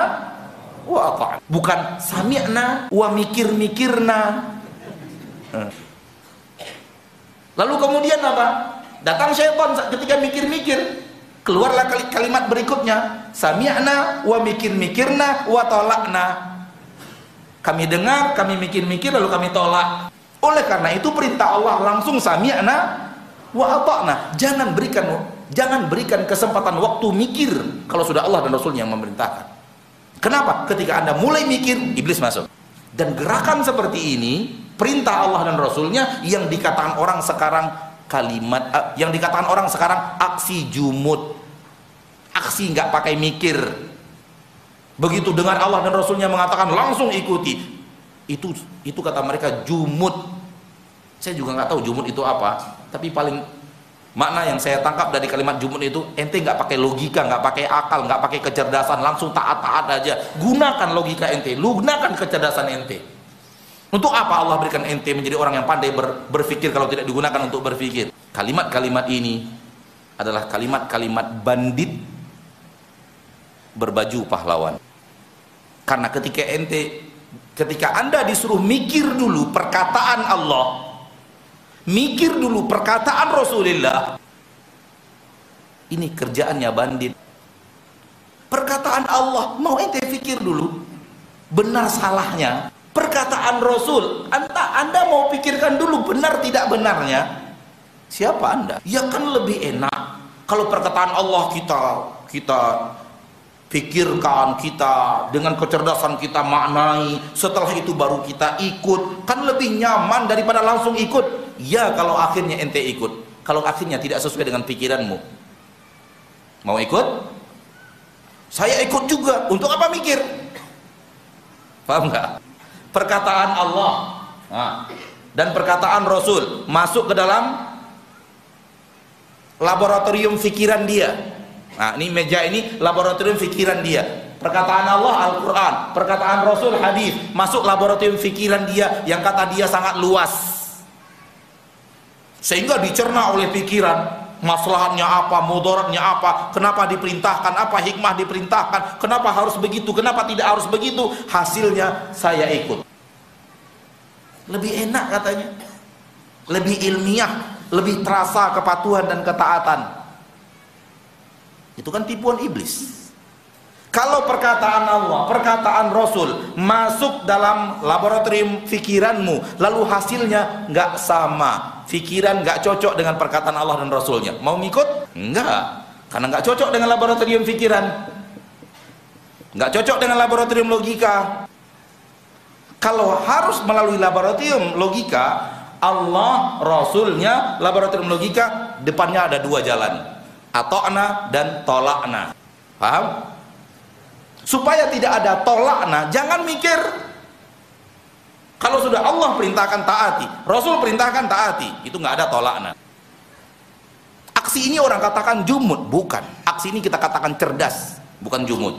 wa ata'na. Bukan sami'na wa mikir-mikirna. Lalu kemudian apa? Datang syaitan ketika mikir-mikir. Keluarlah kalimat berikutnya. Sami'na wa mikir-mikirna wa tolakna. Kami dengar, kami mikir-mikir lalu kami tolak. Oleh karena itu perintah Allah langsung sami'na wa ata'na. Jangan berikan jangan berikan kesempatan waktu mikir kalau sudah Allah dan Rasul yang memerintahkan. Kenapa? Ketika Anda mulai mikir, iblis masuk. Dan gerakan seperti ini, perintah Allah dan Rasulnya yang dikatakan orang sekarang kalimat, uh, yang dikatakan orang sekarang aksi jumut. Aksi nggak pakai mikir. Begitu dengar Allah dan Rasulnya mengatakan langsung ikuti. Itu itu kata mereka jumut. Saya juga nggak tahu jumut itu apa, tapi paling Makna yang saya tangkap dari kalimat jumun itu ente nggak pakai logika, nggak pakai akal, nggak pakai kecerdasan, langsung taat-taat aja. Gunakan logika ente, gunakan kecerdasan ente. Untuk apa Allah berikan ente menjadi orang yang pandai ber, berpikir kalau tidak digunakan untuk berpikir? Kalimat-kalimat ini adalah kalimat-kalimat bandit berbaju pahlawan. Karena ketika ente ketika Anda disuruh mikir dulu perkataan Allah, mikir dulu perkataan Rasulullah ini kerjaannya bandit. Perkataan Allah mau ente pikir dulu benar salahnya perkataan Rasul anda, anda mau pikirkan dulu benar tidak benarnya siapa anda? Ya kan lebih enak kalau perkataan Allah kita kita pikirkan kita dengan kecerdasan kita maknai setelah itu baru kita ikut kan lebih nyaman daripada langsung ikut Ya kalau akhirnya ente ikut. Kalau akhirnya tidak sesuai dengan pikiranmu. Mau ikut? Saya ikut juga. Untuk apa mikir? Paham nggak? Perkataan Allah nah, dan perkataan Rasul masuk ke dalam laboratorium pikiran dia. Nah, ini meja ini laboratorium pikiran dia. Perkataan Allah Al-Quran, perkataan Rasul hadis. Masuk laboratorium pikiran dia. Yang kata dia sangat luas. Sehingga dicerna oleh pikiran. Masalahnya apa, mudaratnya apa, kenapa diperintahkan, apa hikmah diperintahkan, kenapa harus begitu, kenapa tidak harus begitu, hasilnya saya ikut. Lebih enak katanya, lebih ilmiah, lebih terasa kepatuhan dan ketaatan. Itu kan tipuan iblis. Kalau perkataan Allah, perkataan Rasul masuk dalam laboratorium pikiranmu, lalu hasilnya nggak sama, pikiran nggak cocok dengan perkataan Allah dan Rasulnya, mau ngikut? Enggak, karena nggak cocok dengan laboratorium pikiran, nggak cocok dengan laboratorium logika. Kalau harus melalui laboratorium logika, Allah, Rasulnya, laboratorium logika, depannya ada dua jalan, atokna dan tolakna. Paham? supaya tidak ada tolakna jangan mikir kalau sudah Allah perintahkan taati Rasul perintahkan taati itu nggak ada tolakna Aksi ini orang katakan jumud, bukan. Aksi ini kita katakan cerdas, bukan jumud.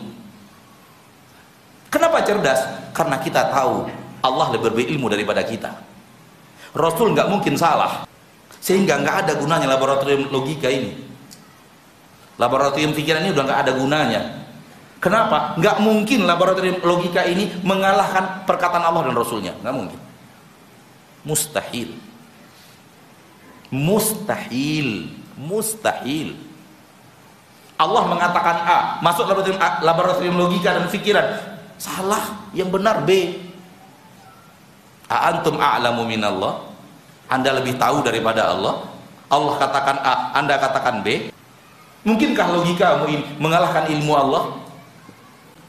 Kenapa cerdas? Karena kita tahu Allah lebih berilmu daripada kita. Rasul nggak mungkin salah, sehingga nggak ada gunanya laboratorium logika ini. Laboratorium pikiran ini udah nggak ada gunanya. Kenapa? Nggak mungkin laboratorium logika ini mengalahkan perkataan Allah dan Rasulnya. Nggak mungkin. Mustahil. Mustahil. Mustahil. Allah mengatakan A, masuk laboratorium, A, laboratorium logika dan pikiran. Salah, yang benar B. A antum a'lamu minallah? Anda lebih tahu daripada Allah? Allah katakan A, Anda katakan B. Mungkinkah logika ini mengalahkan ilmu Allah?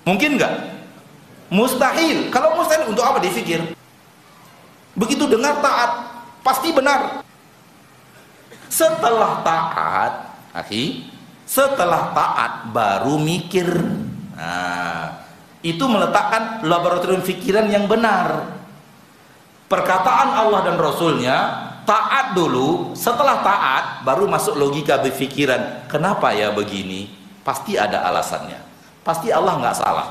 Mungkin enggak? Mustahil. Kalau mustahil untuk apa difikir? Begitu dengar taat, pasti benar. Setelah taat, akhi, setelah taat baru mikir. Nah, itu meletakkan laboratorium pikiran yang benar. Perkataan Allah dan Rasulnya taat dulu, setelah taat baru masuk logika berpikiran. Kenapa ya begini? Pasti ada alasannya. Pasti Allah nggak salah.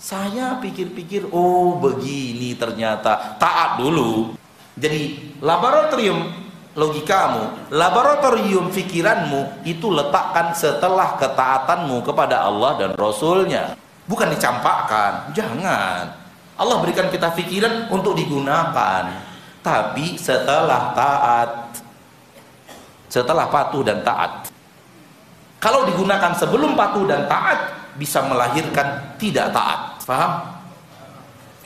Saya pikir-pikir, oh begini ternyata taat dulu. Jadi laboratorium logikamu, laboratorium fikiranmu itu letakkan setelah ketaatanmu kepada Allah dan Rasulnya. Bukan dicampakkan, jangan. Allah berikan kita fikiran untuk digunakan, tapi setelah taat, setelah patuh dan taat. Kalau digunakan sebelum patuh dan taat, bisa melahirkan tidak taat. Paham?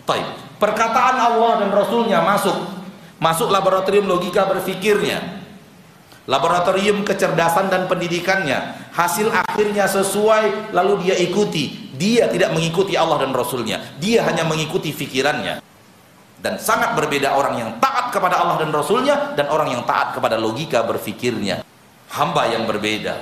Taib. Perkataan Allah dan Rasulnya masuk masuk laboratorium logika berfikirnya laboratorium kecerdasan dan pendidikannya hasil akhirnya sesuai lalu dia ikuti dia tidak mengikuti Allah dan Rasulnya dia hanya mengikuti fikirannya dan sangat berbeda orang yang taat kepada Allah dan Rasulnya dan orang yang taat kepada logika berfikirnya. Hamba yang berbeda.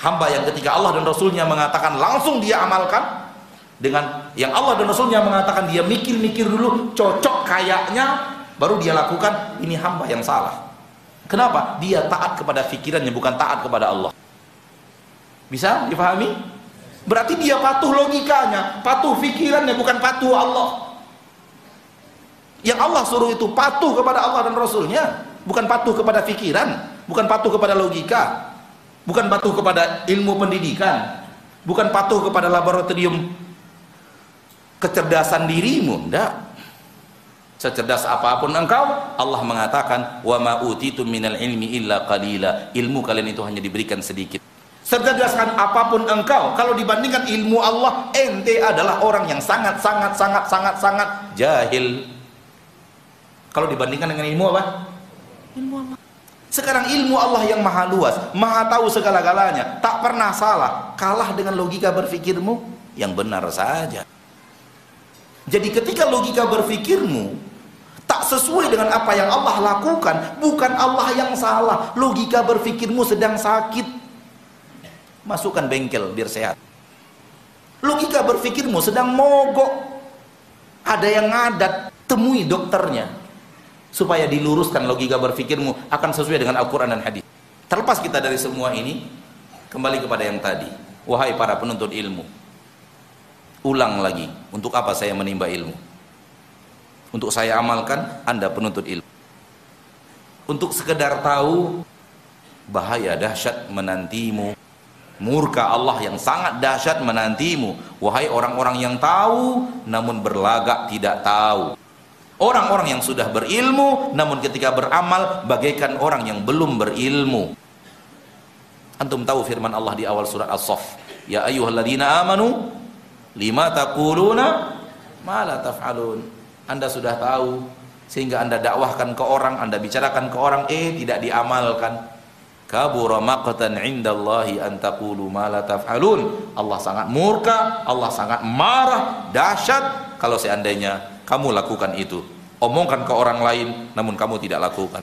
Hamba yang ketika Allah dan Rasulnya mengatakan langsung dia amalkan. Dengan yang Allah dan Rasulnya mengatakan dia mikir-mikir dulu cocok kayaknya. Baru dia lakukan ini hamba yang salah. Kenapa? Dia taat kepada fikirannya bukan taat kepada Allah. Bisa dipahami? Berarti dia patuh logikanya patuh fikirannya bukan patuh Allah yang Allah suruh itu patuh kepada Allah dan Rasulnya bukan patuh kepada fikiran bukan patuh kepada logika bukan patuh kepada ilmu pendidikan bukan patuh kepada laboratorium kecerdasan dirimu enggak. Secerdas apa pun engkau Allah mengatakan wa ma minal ilmi illa qalila. Ilmu kalian itu hanya diberikan sedikit. Secerdaskan apa pun engkau kalau dibandingkan ilmu Allah ente adalah orang yang sangat sangat sangat sangat sangat jahil kalau dibandingkan dengan ilmu apa ilmu Allah sekarang ilmu Allah yang maha luas maha tahu segala-galanya tak pernah salah kalah dengan logika berfikirmu yang benar saja jadi ketika logika berfikirmu tak sesuai dengan apa yang Allah lakukan, bukan Allah yang salah. Logika berfikirmu sedang sakit. Masukkan bengkel biar sehat. Logika berfikirmu sedang mogok. Ada yang ngadat, temui dokternya supaya diluruskan logika berfikirmu akan sesuai dengan Al-Qur'an dan hadis. Terlepas kita dari semua ini, kembali kepada yang tadi. Wahai para penuntut ilmu, ulang lagi untuk apa saya menimba ilmu? Untuk saya amalkan anda penuntut ilmu. Untuk sekedar tahu bahaya dahsyat menantimu. Murka Allah yang sangat dahsyat menantimu. Wahai orang-orang yang tahu namun berlagak tidak tahu orang-orang yang sudah berilmu namun ketika beramal bagaikan orang yang belum berilmu. Antum tahu firman Allah di awal surat As-Saff. Ya ayyuhalladzina amanu lima taquluna ma la taf'alun. Anda sudah tahu sehingga anda dakwahkan ke orang anda bicarakan ke orang eh tidak diamalkan. Kabura maqtan indallahi an taqulu ma la taf'alun. Allah sangat murka Allah sangat marah dahsyat. Kalau seandainya kamu lakukan itu omongkan ke orang lain namun kamu tidak lakukan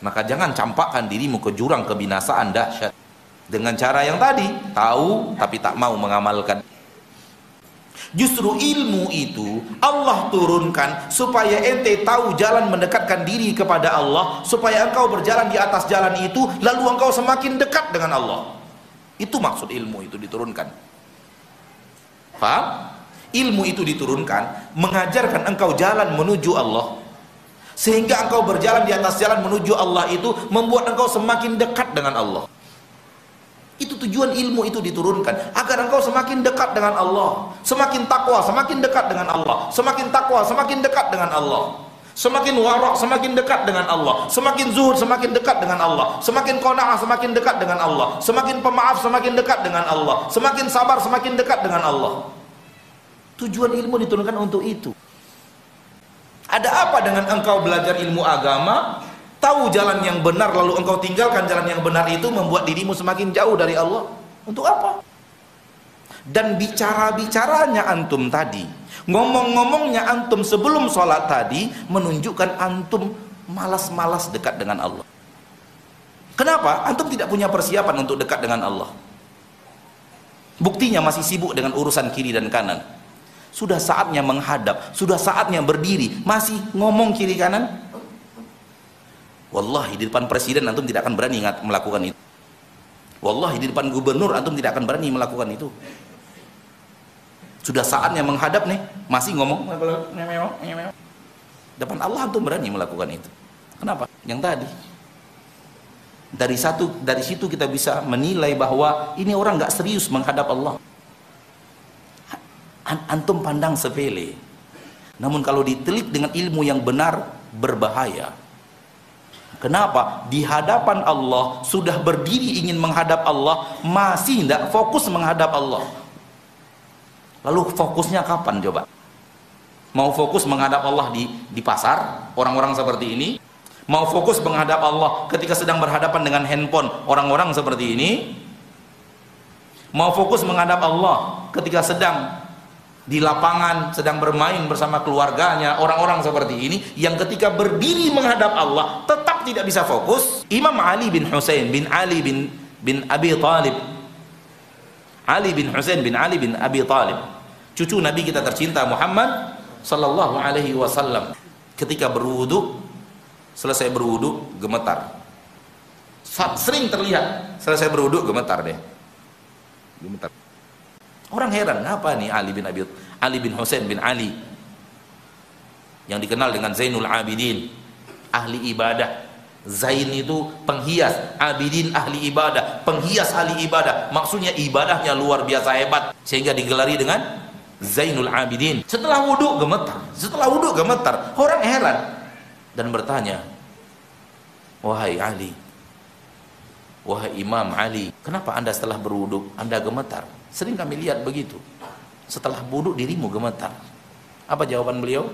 maka jangan campakkan dirimu ke jurang kebinasaan dahsyat dengan cara yang tadi tahu tapi tak mau mengamalkan Justru ilmu itu Allah turunkan supaya ente tahu jalan mendekatkan diri kepada Allah, supaya engkau berjalan di atas jalan itu, lalu engkau semakin dekat dengan Allah. Itu maksud ilmu itu diturunkan. Paham? Ilmu itu diturunkan mengajarkan engkau jalan menuju Allah. Sehingga engkau berjalan di atas jalan menuju Allah itu membuat engkau semakin dekat dengan Allah. Itu tujuan ilmu itu diturunkan agar engkau semakin dekat dengan Allah, semakin takwa, semakin dekat dengan Allah, semakin takwa, semakin dekat dengan Allah. Semakin warak, semakin dekat dengan Allah. Semakin zuhud, semakin dekat dengan Allah. Semakin qanaah, semakin dekat dengan Allah. Semakin pemaaf, semakin dekat dengan Allah. Semakin sabar, semakin dekat dengan Allah. Tujuan ilmu diturunkan untuk itu. Ada apa dengan engkau belajar ilmu agama? Tahu jalan yang benar lalu engkau tinggalkan jalan yang benar itu membuat dirimu semakin jauh dari Allah. Untuk apa? Dan bicara-bicaranya antum tadi ngomong-ngomongnya antum sebelum sholat tadi menunjukkan antum malas-malas dekat dengan Allah. Kenapa? antum tidak punya persiapan untuk dekat dengan Allah. Buktinya masih sibuk dengan urusan kiri dan kanan sudah saatnya menghadap sudah saatnya berdiri masih ngomong kiri kanan Wallahi di depan presiden antum tidak akan berani melakukan itu. Wallahi di depan gubernur antum tidak akan berani melakukan itu. Sudah saatnya menghadap nih, masih ngomong depan Allah antum berani melakukan itu. Kenapa? Yang tadi. Dari satu dari situ kita bisa menilai bahwa ini orang nggak serius menghadap Allah. Antum pandang sepele. Namun kalau ditelik dengan ilmu yang benar berbahaya. Kenapa? Di hadapan Allah sudah berdiri ingin menghadap Allah, masih tidak fokus menghadap Allah. Lalu fokusnya kapan coba? Mau fokus menghadap Allah di di pasar, orang-orang seperti ini? Mau fokus menghadap Allah ketika sedang berhadapan dengan handphone, orang-orang seperti ini? Mau fokus menghadap Allah ketika sedang di lapangan sedang bermain bersama keluarganya orang-orang seperti ini yang ketika berdiri menghadap Allah tetap tidak bisa fokus. Imam Ali bin Husain bin Ali bin bin Abi Talib. Ali bin Husain bin Ali bin Abi Talib. Cucu Nabi kita tercinta Muhammad sallallahu alaihi wasallam. Ketika berwudu selesai berwudu gemetar. Sering terlihat selesai berwudu gemetar deh. Gemetar Orang heran, apa nih Ali bin Abi Ali bin Husain bin Ali yang dikenal dengan Zainul Abidin, ahli ibadah. Zain itu penghias, Abidin ahli ibadah, penghias ahli ibadah. Maksudnya ibadahnya luar biasa hebat sehingga digelari dengan Zainul Abidin. Setelah wudhu gemetar, setelah wudhu gemetar, orang heran dan bertanya, wahai Ali, wahai Imam Ali, kenapa anda setelah berwudhu anda gemetar? Sering kami lihat begitu. Setelah buduk dirimu gemetar. Apa jawaban beliau?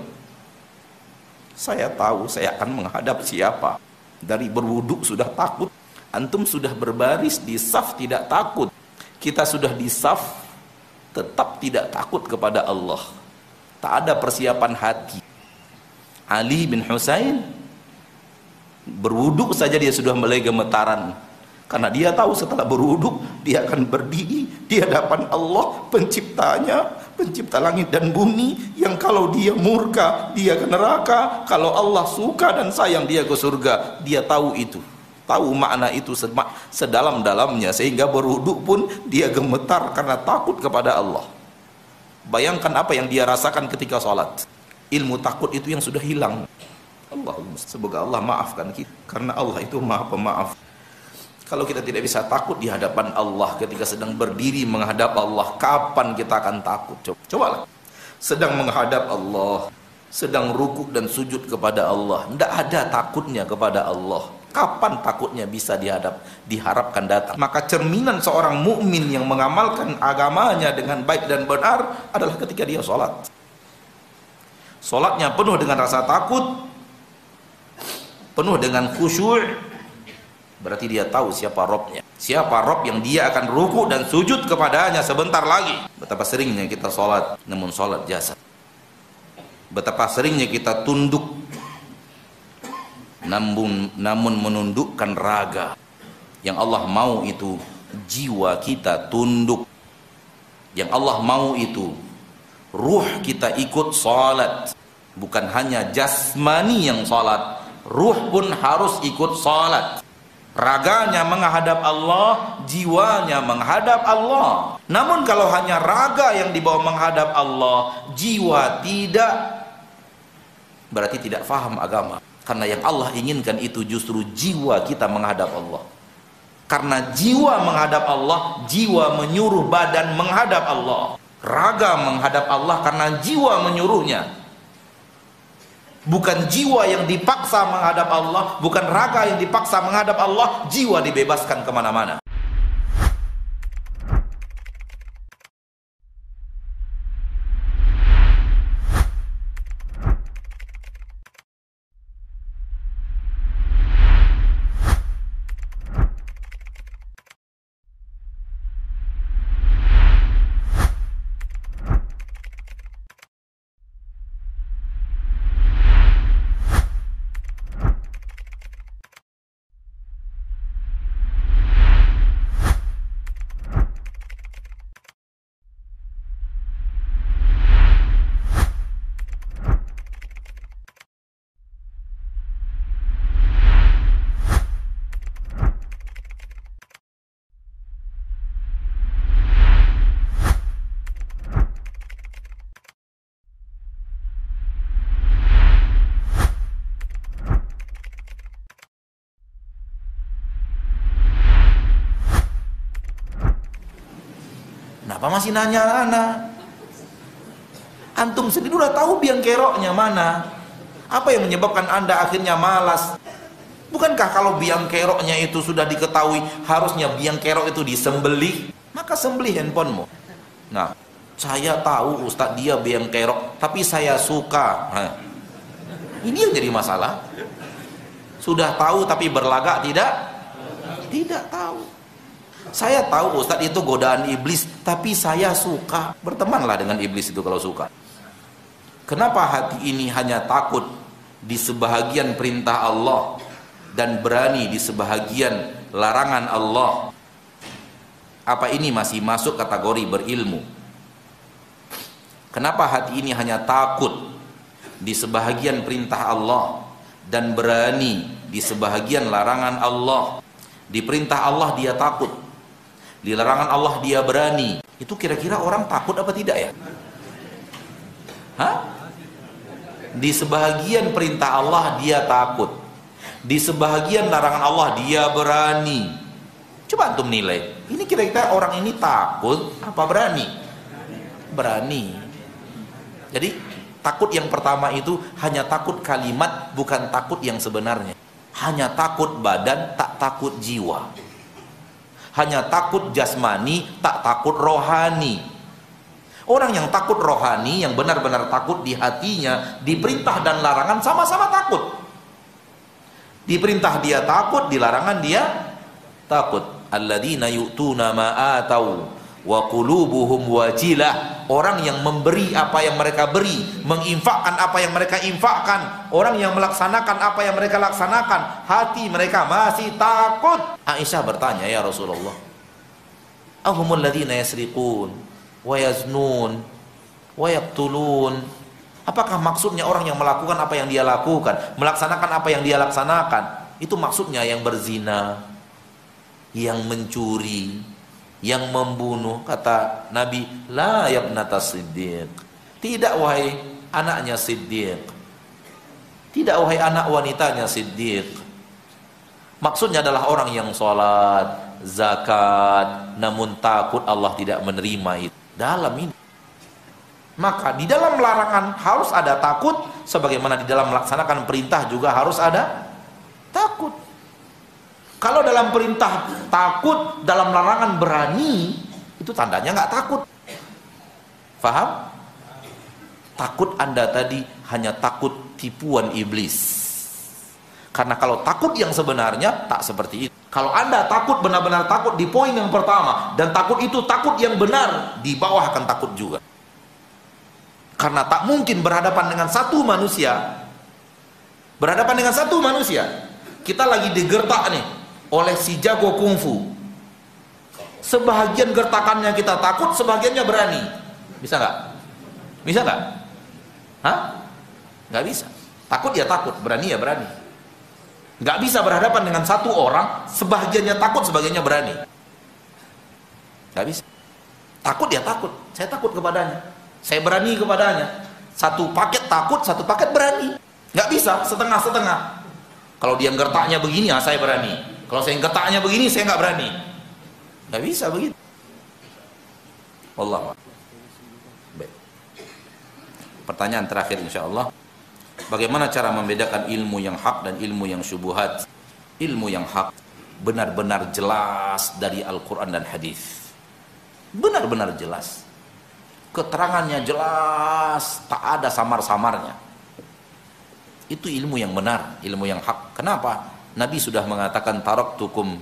Saya tahu saya akan menghadap siapa. Dari berwuduk sudah takut. Antum sudah berbaris di saf tidak takut. Kita sudah di saf tetap tidak takut kepada Allah. Tak ada persiapan hati. Ali bin Husain berwuduk saja dia sudah mulai gemetaran karena dia tahu setelah berwuduk dia akan berdiri di hadapan Allah penciptanya, pencipta langit dan bumi yang kalau dia murka dia ke neraka, kalau Allah suka dan sayang dia ke surga. Dia tahu itu. Tahu makna itu sedalam-dalamnya sehingga berwuduk pun dia gemetar karena takut kepada Allah. Bayangkan apa yang dia rasakan ketika sholat. Ilmu takut itu yang sudah hilang. Allah semoga Allah maafkan kita karena Allah itu Maha Pemaaf. Kalau kita tidak bisa takut di hadapan Allah ketika sedang berdiri menghadap Allah, kapan kita akan takut? Coba, cobalah. Sedang menghadap Allah, sedang rukuk dan sujud kepada Allah, tidak ada takutnya kepada Allah. Kapan takutnya bisa dihadap, diharapkan datang? Maka cerminan seorang mukmin yang mengamalkan agamanya dengan baik dan benar adalah ketika dia sholat. Sholatnya penuh dengan rasa takut, penuh dengan khusyuk, berarti dia tahu siapa Robnya. Siapa Rob yang dia akan ruku dan sujud kepadanya sebentar lagi. Betapa seringnya kita sholat namun sholat jasad. Betapa seringnya kita tunduk namun, namun menundukkan raga. Yang Allah mau itu jiwa kita tunduk. Yang Allah mau itu ruh kita ikut salat. Bukan hanya jasmani yang salat, ruh pun harus ikut salat. Raganya menghadap Allah, jiwanya menghadap Allah. Namun kalau hanya raga yang dibawa menghadap Allah, jiwa tidak berarti tidak faham agama. Karena yang Allah inginkan itu justru jiwa kita menghadap Allah. Karena jiwa menghadap Allah, jiwa menyuruh badan menghadap Allah. Raga menghadap Allah karena jiwa menyuruhnya. Bukan jiwa yang dipaksa menghadap Allah, bukan raga yang dipaksa menghadap Allah, jiwa dibebaskan ke mana-mana. Kenapa masih nanya anak? Antum sendiri udah tahu biang keroknya mana? Apa yang menyebabkan anda akhirnya malas? Bukankah kalau biang keroknya itu sudah diketahui harusnya biang kerok itu disembelih? Maka sembelih handphonemu. Nah, saya tahu Ustadz dia biang kerok, tapi saya suka. Nah, ini yang jadi masalah. Sudah tahu tapi berlagak tidak? Tidak tahu. Saya tahu Ustadz itu godaan iblis, tapi saya suka. Bertemanlah dengan iblis itu kalau suka. Kenapa hati ini hanya takut di sebahagian perintah Allah dan berani di sebahagian larangan Allah? Apa ini masih masuk kategori berilmu? Kenapa hati ini hanya takut di sebahagian perintah Allah dan berani di sebahagian larangan Allah? Di perintah Allah dia takut, di larangan Allah dia berani. Itu kira-kira orang takut apa tidak ya? Hah? Di sebahagian perintah Allah dia takut. Di sebahagian larangan Allah dia berani. Coba antum nilai. Ini kira-kira orang ini takut apa berani? Berani. Jadi takut yang pertama itu hanya takut kalimat bukan takut yang sebenarnya. Hanya takut badan tak takut jiwa hanya takut jasmani, tak takut rohani. Orang yang takut rohani, yang benar-benar takut di hatinya, diperintah dan larangan sama-sama takut. Diperintah dia takut, di larangan dia takut. Alladzina yu'tuna ma atau wa qulubuhum wajilah. Orang yang memberi apa yang mereka beri menginfakkan apa yang mereka infakkan. Orang yang melaksanakan apa yang mereka laksanakan hati mereka masih takut. Aisyah bertanya ya Rasulullah ahumul ladina yasriqun wa yaznun wa yaqtulun? Apakah maksudnya orang yang melakukan apa yang dia lakukan melaksanakan apa yang dia laksanakan? Itu maksudnya yang berzina yang mencuri yang membunuh kata Nabi la yabnata siddiq. Tidak wahai anaknya siddiq. Tidak wahai anak wanitanya siddiq. Maksudnya adalah orang yang sholat zakat namun takut Allah tidak menerima itu. Dalam ini. Maka di dalam larangan harus ada takut sebagaimana di dalam melaksanakan perintah juga harus ada takut kalau dalam perintah takut, dalam larangan berani, itu tandanya nggak takut. Faham? Takut Anda tadi hanya takut tipuan iblis. Karena kalau takut yang sebenarnya tak seperti itu. Kalau Anda takut benar-benar takut di poin yang pertama dan takut itu takut yang benar, di bawah akan takut juga. Karena tak mungkin berhadapan dengan satu manusia. Berhadapan dengan satu manusia. Kita lagi digertak nih, oleh si jago kungfu sebahagian gertakannya kita takut sebagiannya berani bisa nggak Bisa nggak? Hah? Nggak bisa. Takut ya takut, berani ya berani. Nggak bisa berhadapan dengan satu orang, sebagiannya takut, sebagiannya berani. Nggak bisa. Takut ya takut. Saya takut kepadanya. Saya berani kepadanya. Satu paket takut, satu paket berani. Nggak bisa, setengah-setengah. Kalau dia gertaknya begini, ya saya berani. Kalau saya gertaknya begini, saya nggak berani. Nggak bisa begitu. Allah. Baik. Pertanyaan terakhir insya Allah. Bagaimana cara membedakan ilmu yang hak dan ilmu yang syubuhat? Ilmu yang hak benar-benar jelas dari Al-Quran dan hadis. Benar-benar jelas. Keterangannya jelas, tak ada samar-samarnya. Itu ilmu yang benar, ilmu yang hak. Kenapa? Nabi sudah mengatakan taraktukum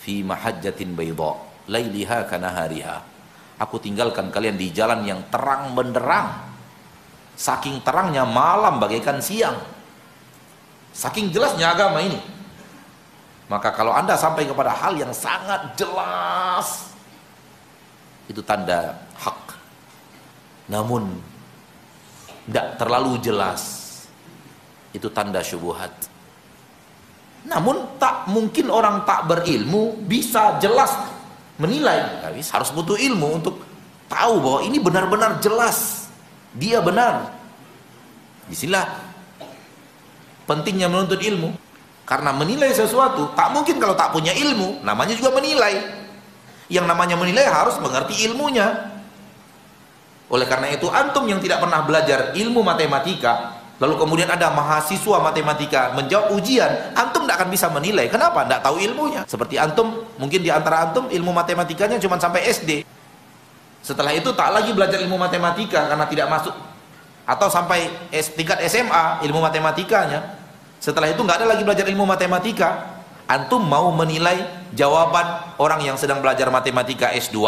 fi mahajjatin bayda, lailiha kanahariha. Aku tinggalkan kalian di jalan yang terang benderang Saking terangnya malam bagaikan siang. Saking jelasnya agama ini. Maka kalau Anda sampai kepada hal yang sangat jelas itu tanda hak. Namun tidak terlalu jelas itu tanda syubhat. Namun tak mungkin orang tak berilmu bisa jelas menilai. Harus butuh ilmu untuk tahu bahwa ini benar-benar jelas. Dia benar. Di sinilah pentingnya menuntut ilmu. Karena menilai sesuatu tak mungkin kalau tak punya ilmu. Namanya juga menilai. Yang namanya menilai harus mengerti ilmunya. Oleh karena itu antum yang tidak pernah belajar ilmu matematika lalu kemudian ada mahasiswa matematika menjawab ujian antum tidak akan bisa menilai kenapa? tidak tahu ilmunya seperti antum mungkin di antara antum ilmu matematikanya cuma sampai SD setelah itu tak lagi belajar ilmu matematika karena tidak masuk atau sampai tingkat SMA ilmu matematikanya. Setelah itu nggak ada lagi belajar ilmu matematika. Antum mau menilai jawaban orang yang sedang belajar matematika S2?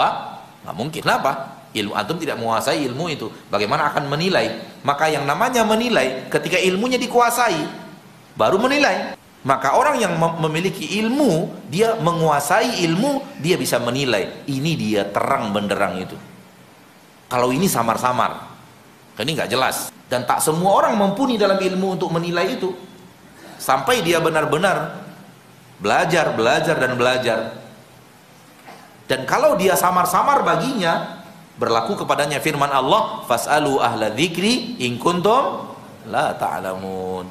Nggak mungkin. Kenapa? Ilmu antum tidak menguasai ilmu itu. Bagaimana akan menilai? Maka yang namanya menilai ketika ilmunya dikuasai baru menilai. Maka orang yang memiliki ilmu, dia menguasai ilmu, dia bisa menilai. Ini dia terang benderang itu. Kalau ini samar-samar, ini nggak jelas. Dan tak semua orang mumpuni dalam ilmu untuk menilai itu. Sampai dia benar-benar belajar, belajar, dan belajar. Dan kalau dia samar-samar baginya, berlaku kepadanya firman Allah, Fas'alu ahla dzikri in kuntum la ta'lamun.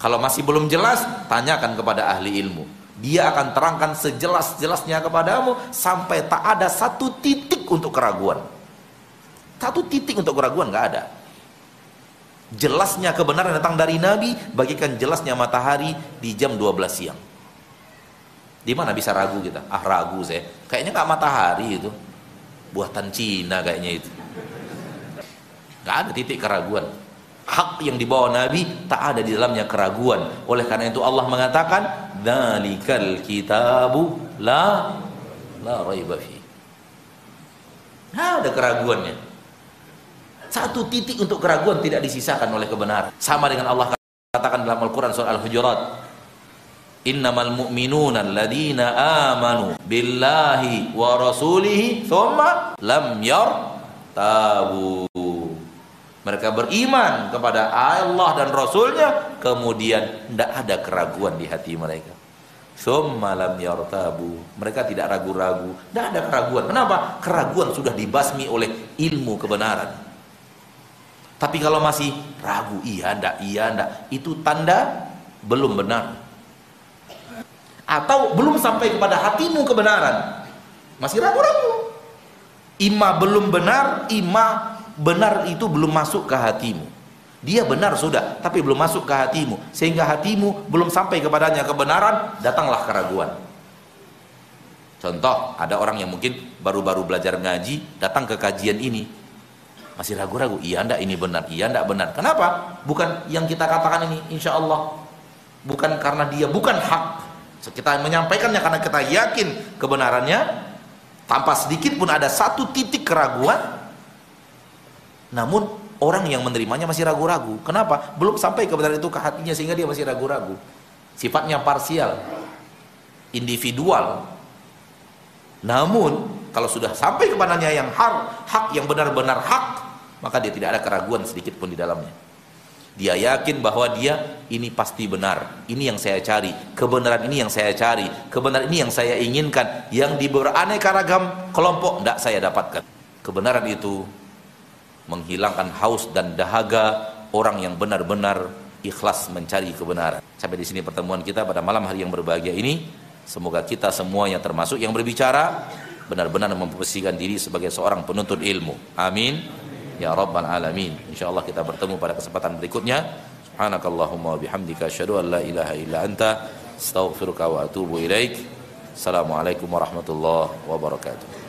Kalau masih belum jelas, tanyakan kepada ahli ilmu. Dia akan terangkan sejelas-jelasnya kepadamu sampai tak ada satu titik untuk keraguan. Satu titik untuk keraguan nggak ada. Jelasnya kebenaran datang dari Nabi bagikan jelasnya matahari di jam 12 siang. Di mana bisa ragu kita? Ah ragu saya. Kayaknya nggak matahari itu. Buatan Cina kayaknya itu. Nggak ada titik keraguan hak yang dibawa Nabi tak ada di dalamnya keraguan. Oleh karena itu Allah mengatakan, "Dzalikal kitabu la la raiba fi." Ada keraguannya. Satu titik untuk keraguan tidak disisakan oleh kebenaran. Sama dengan Allah katakan dalam Al-Qur'an surah Al-Hujurat, Innamal mu'minuna alladhina amanu billahi wa rasulihi thumma lam yartabu. Mereka beriman kepada Allah dan Rasulnya kemudian tidak ada keraguan di hati mereka. Malam yartabu. Mereka tidak ragu-ragu tidak ada keraguan. Kenapa? keraguan sudah dibasmi oleh ilmu kebenaran. Tapi kalau masih ragu iya ndak iya ndak itu tanda belum benar atau belum sampai kepada hatimu kebenaran. Masih ragu-ragu. Ima belum benar ima benar itu belum masuk ke hatimu. Dia benar sudah tapi belum masuk ke hatimu. Sehingga hatimu belum sampai kepadanya kebenaran datanglah keraguan. Contoh ada orang yang mungkin baru-baru belajar ngaji datang ke kajian ini. Masih ragu-ragu iya ndak ini benar iya ndak benar. Kenapa? Bukan yang kita katakan ini insya Allah. Bukan karena dia bukan hak kita menyampaikannya karena kita yakin kebenarannya tanpa sedikit pun ada satu titik keraguan namun orang yang menerimanya masih ragu-ragu. Kenapa? Belum sampai kebenaran itu ke hatinya sehingga dia masih ragu-ragu. Sifatnya parsial, individual. Namun kalau sudah sampai kepadanya yang hak, hak yang benar-benar hak, maka dia tidak ada keraguan sedikit pun di dalamnya. Dia yakin bahwa dia ini pasti benar. Ini yang saya cari. Kebenaran ini yang saya cari. Kebenaran ini yang saya inginkan. Yang di beraneka ragam kelompok tidak saya dapatkan. Kebenaran itu menghilangkan haus dan dahaga orang yang benar-benar ikhlas mencari kebenaran. Sampai di sini pertemuan kita pada malam hari yang berbahagia ini. Semoga kita semuanya termasuk yang berbicara benar-benar memposisikan diri sebagai seorang penuntut ilmu. Amin ya rabbal alamin. Insyaallah kita bertemu pada kesempatan berikutnya. Subhanakallahumma wa bihamdika asyhadu an la ilaha illa anta astaghfiruka wa atubu ilaik. Assalamualaikum warahmatullahi wabarakatuh.